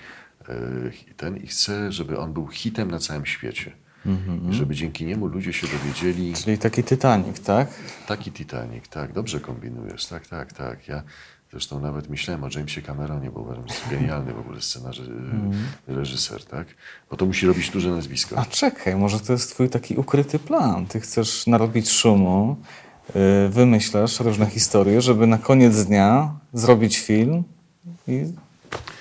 C: ten i chcę, żeby on był hitem na całym świecie. Mm-hmm. Żeby dzięki niemu ludzie się dowiedzieli.
B: Czyli taki Titanic, tak?
C: Taki Titanic, tak. Dobrze kombinujesz, tak, tak, tak. Ja Zresztą nawet myślałem o Jamesie Cameronie, bo uważam, że jest genialny w ogóle scenarz, mm. reżyser, tak? Bo to musi robić duże nazwisko.
B: A czekaj, może to jest twój taki ukryty plan. Ty chcesz narobić szumu, yy, wymyślasz różne historie, żeby na koniec dnia zrobić film i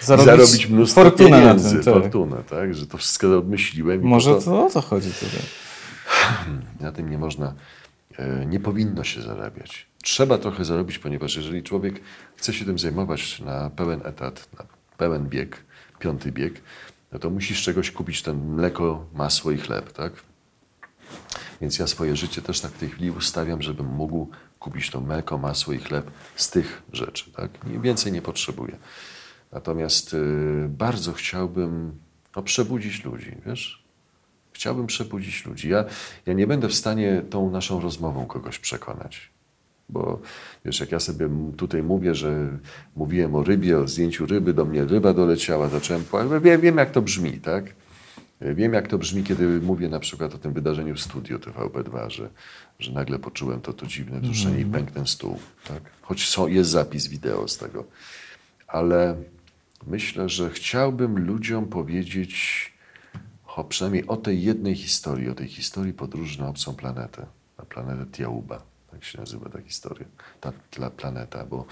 B: zarobić, zarobić
C: mnóstwo fortunę pieniędzy, na tym. Tak. Fortunę, tak? Że to wszystko odmyśliłem.
B: Może to, to o to chodzi tutaj.
C: Na tym nie można, e, nie powinno się zarabiać trzeba trochę zarobić, ponieważ jeżeli człowiek chce się tym zajmować na pełen etat, na pełen bieg, piąty bieg, no to musisz czegoś kupić, ten mleko, masło i chleb, tak? Więc ja swoje życie też tak w tej chwili ustawiam, żebym mógł kupić to mleko, masło i chleb z tych rzeczy, tak? Więcej nie potrzebuję. Natomiast y, bardzo chciałbym no, przebudzić ludzi, wiesz? Chciałbym przebudzić ludzi. Ja, ja nie będę w stanie tą naszą rozmową kogoś przekonać. Bo wiesz, jak ja sobie tutaj mówię, że mówiłem o rybie, o zdjęciu ryby, do mnie ryba doleciała, zacząłem płakać. Wiem, wiem, jak to brzmi, tak? Wiem, jak to brzmi, kiedy mówię na przykład o tym wydarzeniu w studiu TVP2, że, że nagle poczułem to, to dziwne wzruszenie mm. i pękł ten stół. Tak? Choć są, jest zapis wideo z tego. Ale myślę, że chciałbym ludziom powiedzieć o, przynajmniej o tej jednej historii, o tej historii podróży na obcą planetę, na planetę Tiauba, tak się nazywa ta historia, ta, ta planeta, bo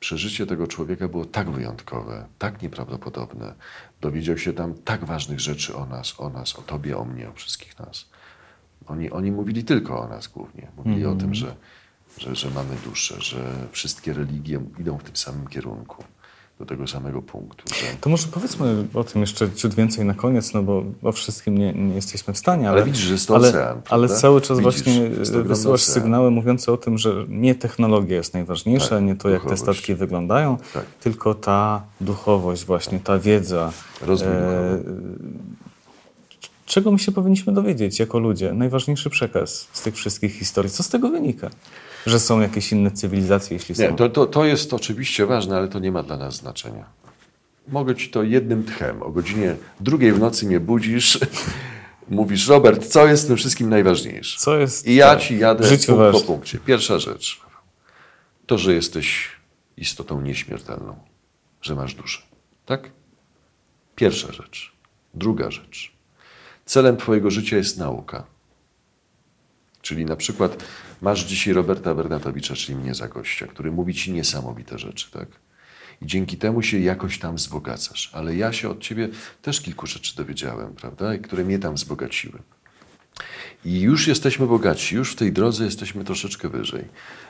C: przeżycie tego człowieka było tak wyjątkowe, tak nieprawdopodobne. Dowiedział się tam tak ważnych rzeczy o nas, o nas, o tobie, o mnie, o wszystkich nas. Oni, oni mówili tylko o nas głównie. Mówili o tym, że, że, że mamy duszę, że wszystkie religie idą w tym samym kierunku do tego samego punktu. Że...
B: To może powiedzmy o tym jeszcze ciut więcej na koniec, no bo o wszystkim nie, nie jesteśmy w stanie. Ale,
C: Ale widzisz, że jest to
B: ale,
C: ocean,
B: ale
C: prawda?
B: cały czas
C: Widzisz,
B: właśnie wysyłasz
C: ocean.
B: sygnały mówiące o tym, że nie technologia jest najważniejsza,
C: Tak,
B: nie to, jak te
C: duchowość.
B: statki wyglądają,
C: Tak.
B: tylko ta duchowość właśnie, ta wiedza.
C: Rozwój
B: E, Czego my się powinniśmy dowiedzieć jako ludzie? Najważniejszy przekaz z tych wszystkich historii. Co z tego wynika? Że są jakieś inne cywilizacje, jeśli są.
C: Nie, to, to, to jest oczywiście ważne, ale to nie ma dla nas znaczenia. Mogę ci to jednym tchem. O godzinie drugiej w nocy mnie budzisz, mówisz, Robert, co jest tym wszystkim najważniejsze?
B: Co jest
C: I ja
B: tak,
C: ci jadę punkt po punkcie. Pierwsza rzecz, to, że jesteś istotą nieśmiertelną, że masz duszę. Tak? Pierwsza rzecz. Druga rzecz. Celem twojego życia jest nauka. Czyli na przykład masz dzisiaj Roberta Bernatowicza, czyli mnie za gościa, który mówi ci niesamowite rzeczy, tak? I dzięki temu się jakoś tam wzbogacasz. Ale ja się od ciebie też kilku rzeczy dowiedziałem, prawda? I które mnie tam wzbogaciły. I już jesteśmy bogaci, już w tej drodze jesteśmy troszeczkę wyżej.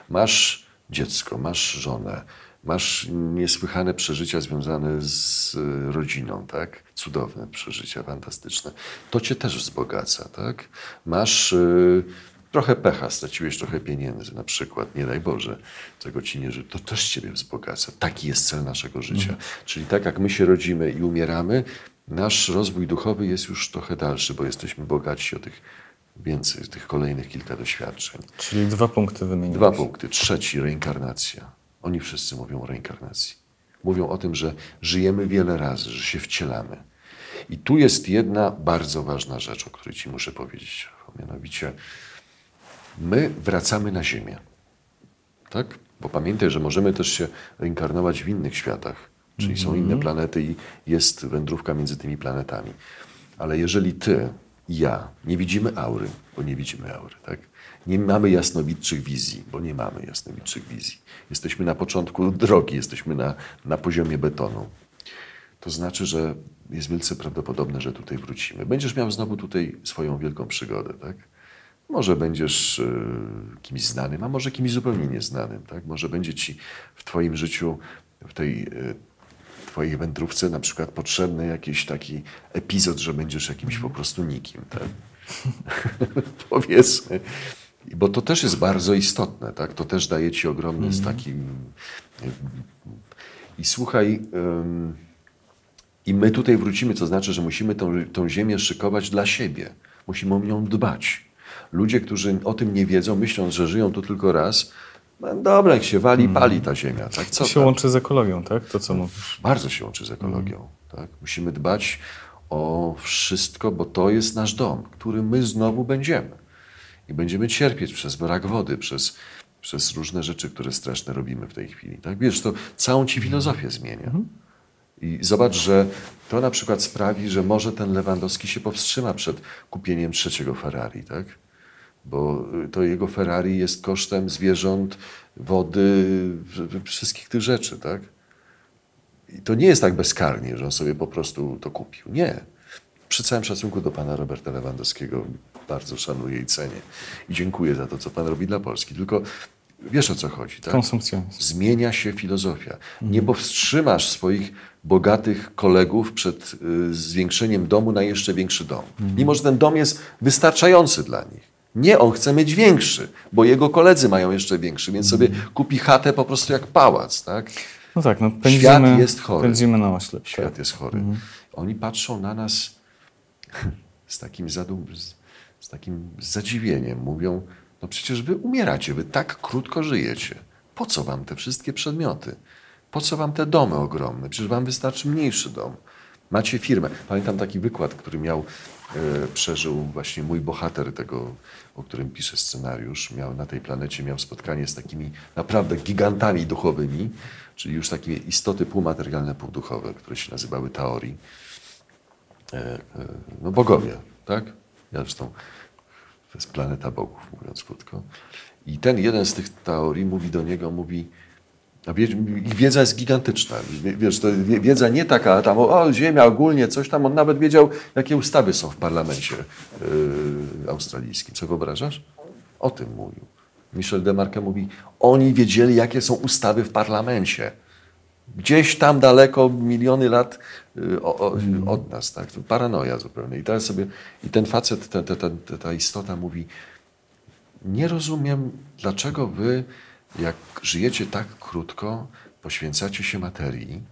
C: Masz dziecko, masz żonę, masz niesłychane przeżycia związane z y, rodziną, tak? Cudowne przeżycia, fantastyczne. To cię też wzbogaca, tak? Masz y, trochę pecha, straciłeś trochę pieniędzy na przykład, nie daj Boże, czego ci nie życzy. To też ciebie wzbogaca. Taki jest cel naszego życia. Czyli tak jak my się rodzimy i umieramy, nasz rozwój duchowy jest już trochę dalszy, bo jesteśmy bogaci o tych więcej, tych kolejnych kilka doświadczeń.
B: Czyli dwa punkty wymieniłeś.
C: Dwa punkty. Trzeci, reinkarnacja. Oni wszyscy mówią o reinkarnacji. Mówią o tym, że żyjemy wiele razy, że się wcielamy. I tu jest jedna bardzo ważna rzecz, o której Ci muszę powiedzieć. Mianowicie, my wracamy na Ziemię. Tak? Bo pamiętaj, że możemy też się reinkarnować w innych światach. Czyli są inne planety i jest wędrówka między tymi planetami. Ale jeżeli ty i ja nie widzimy aury, bo nie widzimy aury, tak? Nie mamy jasnowidczych wizji, bo nie mamy jasnowidczych wizji. Jesteśmy na początku drogi, jesteśmy na, na poziomie betonu. To znaczy, że jest wielce prawdopodobne, że tutaj wrócimy. Będziesz miał znowu tutaj swoją wielką przygodę, tak? Może będziesz y, kimś znanym, a może kimś zupełnie nieznanym, tak? Może będzie ci w twoim życiu, w tej y, twojej wędrówce na przykład potrzebny jakiś taki epizod, że będziesz jakimś po prostu nikim, tak? Powiedzmy. Bo to też jest bardzo istotne, tak? To też daje ci ogromny z takim... I słuchaj... ym, i my tutaj wrócimy, to znaczy, że musimy tą, tą ziemię szykować dla siebie. Musimy o nią dbać. Ludzie, którzy o tym nie wiedzą, myśląc, że żyją tu tylko raz, no dobra, jak się wali, pali ta ziemia. Tak? Co
B: To się
C: tam?
B: łączy z ekologią, tak? To co mówisz.
C: Bardzo się łączy z ekologią. Tak? Musimy dbać o wszystko, bo to jest nasz dom, który my znowu będziemy. I będziemy cierpieć przez brak wody, przez, przez różne rzeczy, które straszne robimy w tej chwili. Tak? Wiesz, to całą ci filozofię zmienia. I zobacz, że to na przykład sprawi, że może ten Lewandowski się powstrzyma przed kupieniem trzeciego Ferrari, tak? Bo y, to jego Ferrari jest kosztem zwierząt, wody, wszystkich tych rzeczy, tak? I to nie jest tak bezkarnie, że on sobie po prostu to kupił. Nie. Przy całym szacunku do pana Roberta Lewandowskiego bardzo szanuję i cenię. I dziękuję za to, co pan robi dla Polski. Tylko wiesz o co chodzi, tak?
B: Konsumpcjonizm.
C: Zmienia się filozofia. Nie powstrzymasz swoich bogatych kolegów przed y, zwiększeniem domu na jeszcze większy dom. Mimo, że ten dom jest wystarczający dla nich. Nie, on chce mieć większy, bo jego koledzy mają jeszcze większy, więc sobie kupi chatę po prostu jak pałac, tak?
B: No tak, no pędzimy,
C: Świat jest chory.
B: pędzimy na oślep.
C: Świat jest chory. Oni patrzą na nas z takim zadum, z, takim zadziwieniem. Mówią, no przecież wy umieracie, wy tak krótko żyjecie. Po co wam te wszystkie przedmioty? Po co wam te domy ogromne? Przecież wam wystarczy mniejszy dom. Macie firmę. Pamiętam taki wykład, który miał, e, przeżył właśnie mój bohater tego, o którym piszę scenariusz. Miał na tej planecie, miał spotkanie z takimi naprawdę gigantami duchowymi, czyli już takie istoty półmaterialne, półduchowe, które się nazywały Taori. e, e, no bogowie, tak? Ja zresztą, to jest planeta bogów, mówiąc krótko. I ten jeden z tych teorii mówi do niego, mówi, a wiedza jest gigantyczna. Wiesz, to wiedza nie taka tam, o, ziemia ogólnie, coś tam. On nawet wiedział, jakie ustawy są w parlamencie yy, australijskim. Co wyobrażasz? O tym mówił. Michel Demarque mówi, oni wiedzieli, jakie są ustawy w parlamencie. Gdzieś tam daleko, miliony lat o, od nas. Tak? Paranoja zupełnie. I teraz sobie, i ten facet, ta, ta, ta, ta istota mówi, nie rozumiem, dlaczego wy jak żyjecie tak krótko, poświęcacie się materii,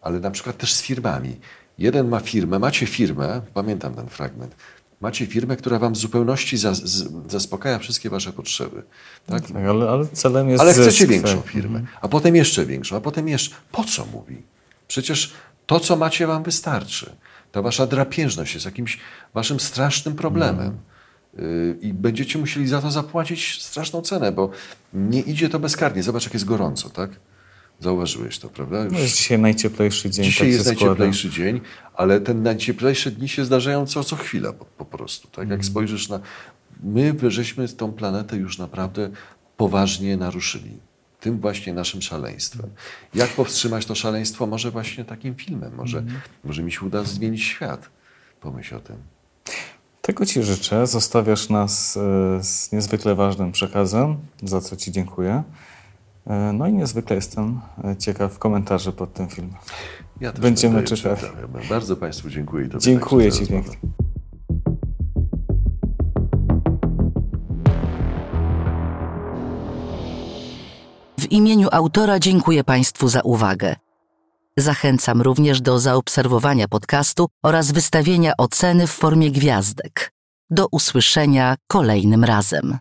C: ale na przykład też z firmami. Jeden ma firmę, macie firmę, pamiętam ten fragment, macie firmę, która wam w zupełności zas, zaspokaja wszystkie wasze potrzeby. Tak?
B: tak ale, ale, celem jest
C: Ale chcecie zysk, większą firmę, a potem jeszcze większą, a potem jeszcze... Po co mówi? Przecież to, co macie, wam wystarczy. Ta wasza drapieżność jest jakimś waszym strasznym problemem. Y, i będziecie musieli za to zapłacić straszną cenę, bo nie idzie to bezkarnie. Zobacz, jak jest gorąco, tak? Zauważyłeś to, prawda?
B: Już... No jest dzisiaj najcieplejszy dzień.
C: Dzisiaj tak jest najcieplejszy dzień, ale te najcieplejsze dni się zdarzają co, co chwila po, po prostu. Tak? Jak mm. spojrzysz na... My żeśmy tą planetę już naprawdę poważnie naruszyli. Tym właśnie naszym szaleństwem. Jak powstrzymać to szaleństwo? Może właśnie takim filmem. Może, mm. może mi się uda zmienić świat. Pomyśl o tym.
B: Tego Ci życzę. Zostawiasz nas e, z niezwykle ważnym przekazem, za co Ci dziękuję. E, no i niezwykle jestem e, ciekaw komentarzy pod tym filmem.
C: Ja też Będziemy czytać. Bardzo Państwu dziękuję.
B: Dziękuję Ci pięknie.
A: W imieniu autora dziękuję Państwu za uwagę. Zachęcam również do zaobserwowania podcastu oraz wystawienia oceny w formie gwiazdek. Do usłyszenia kolejnym razem.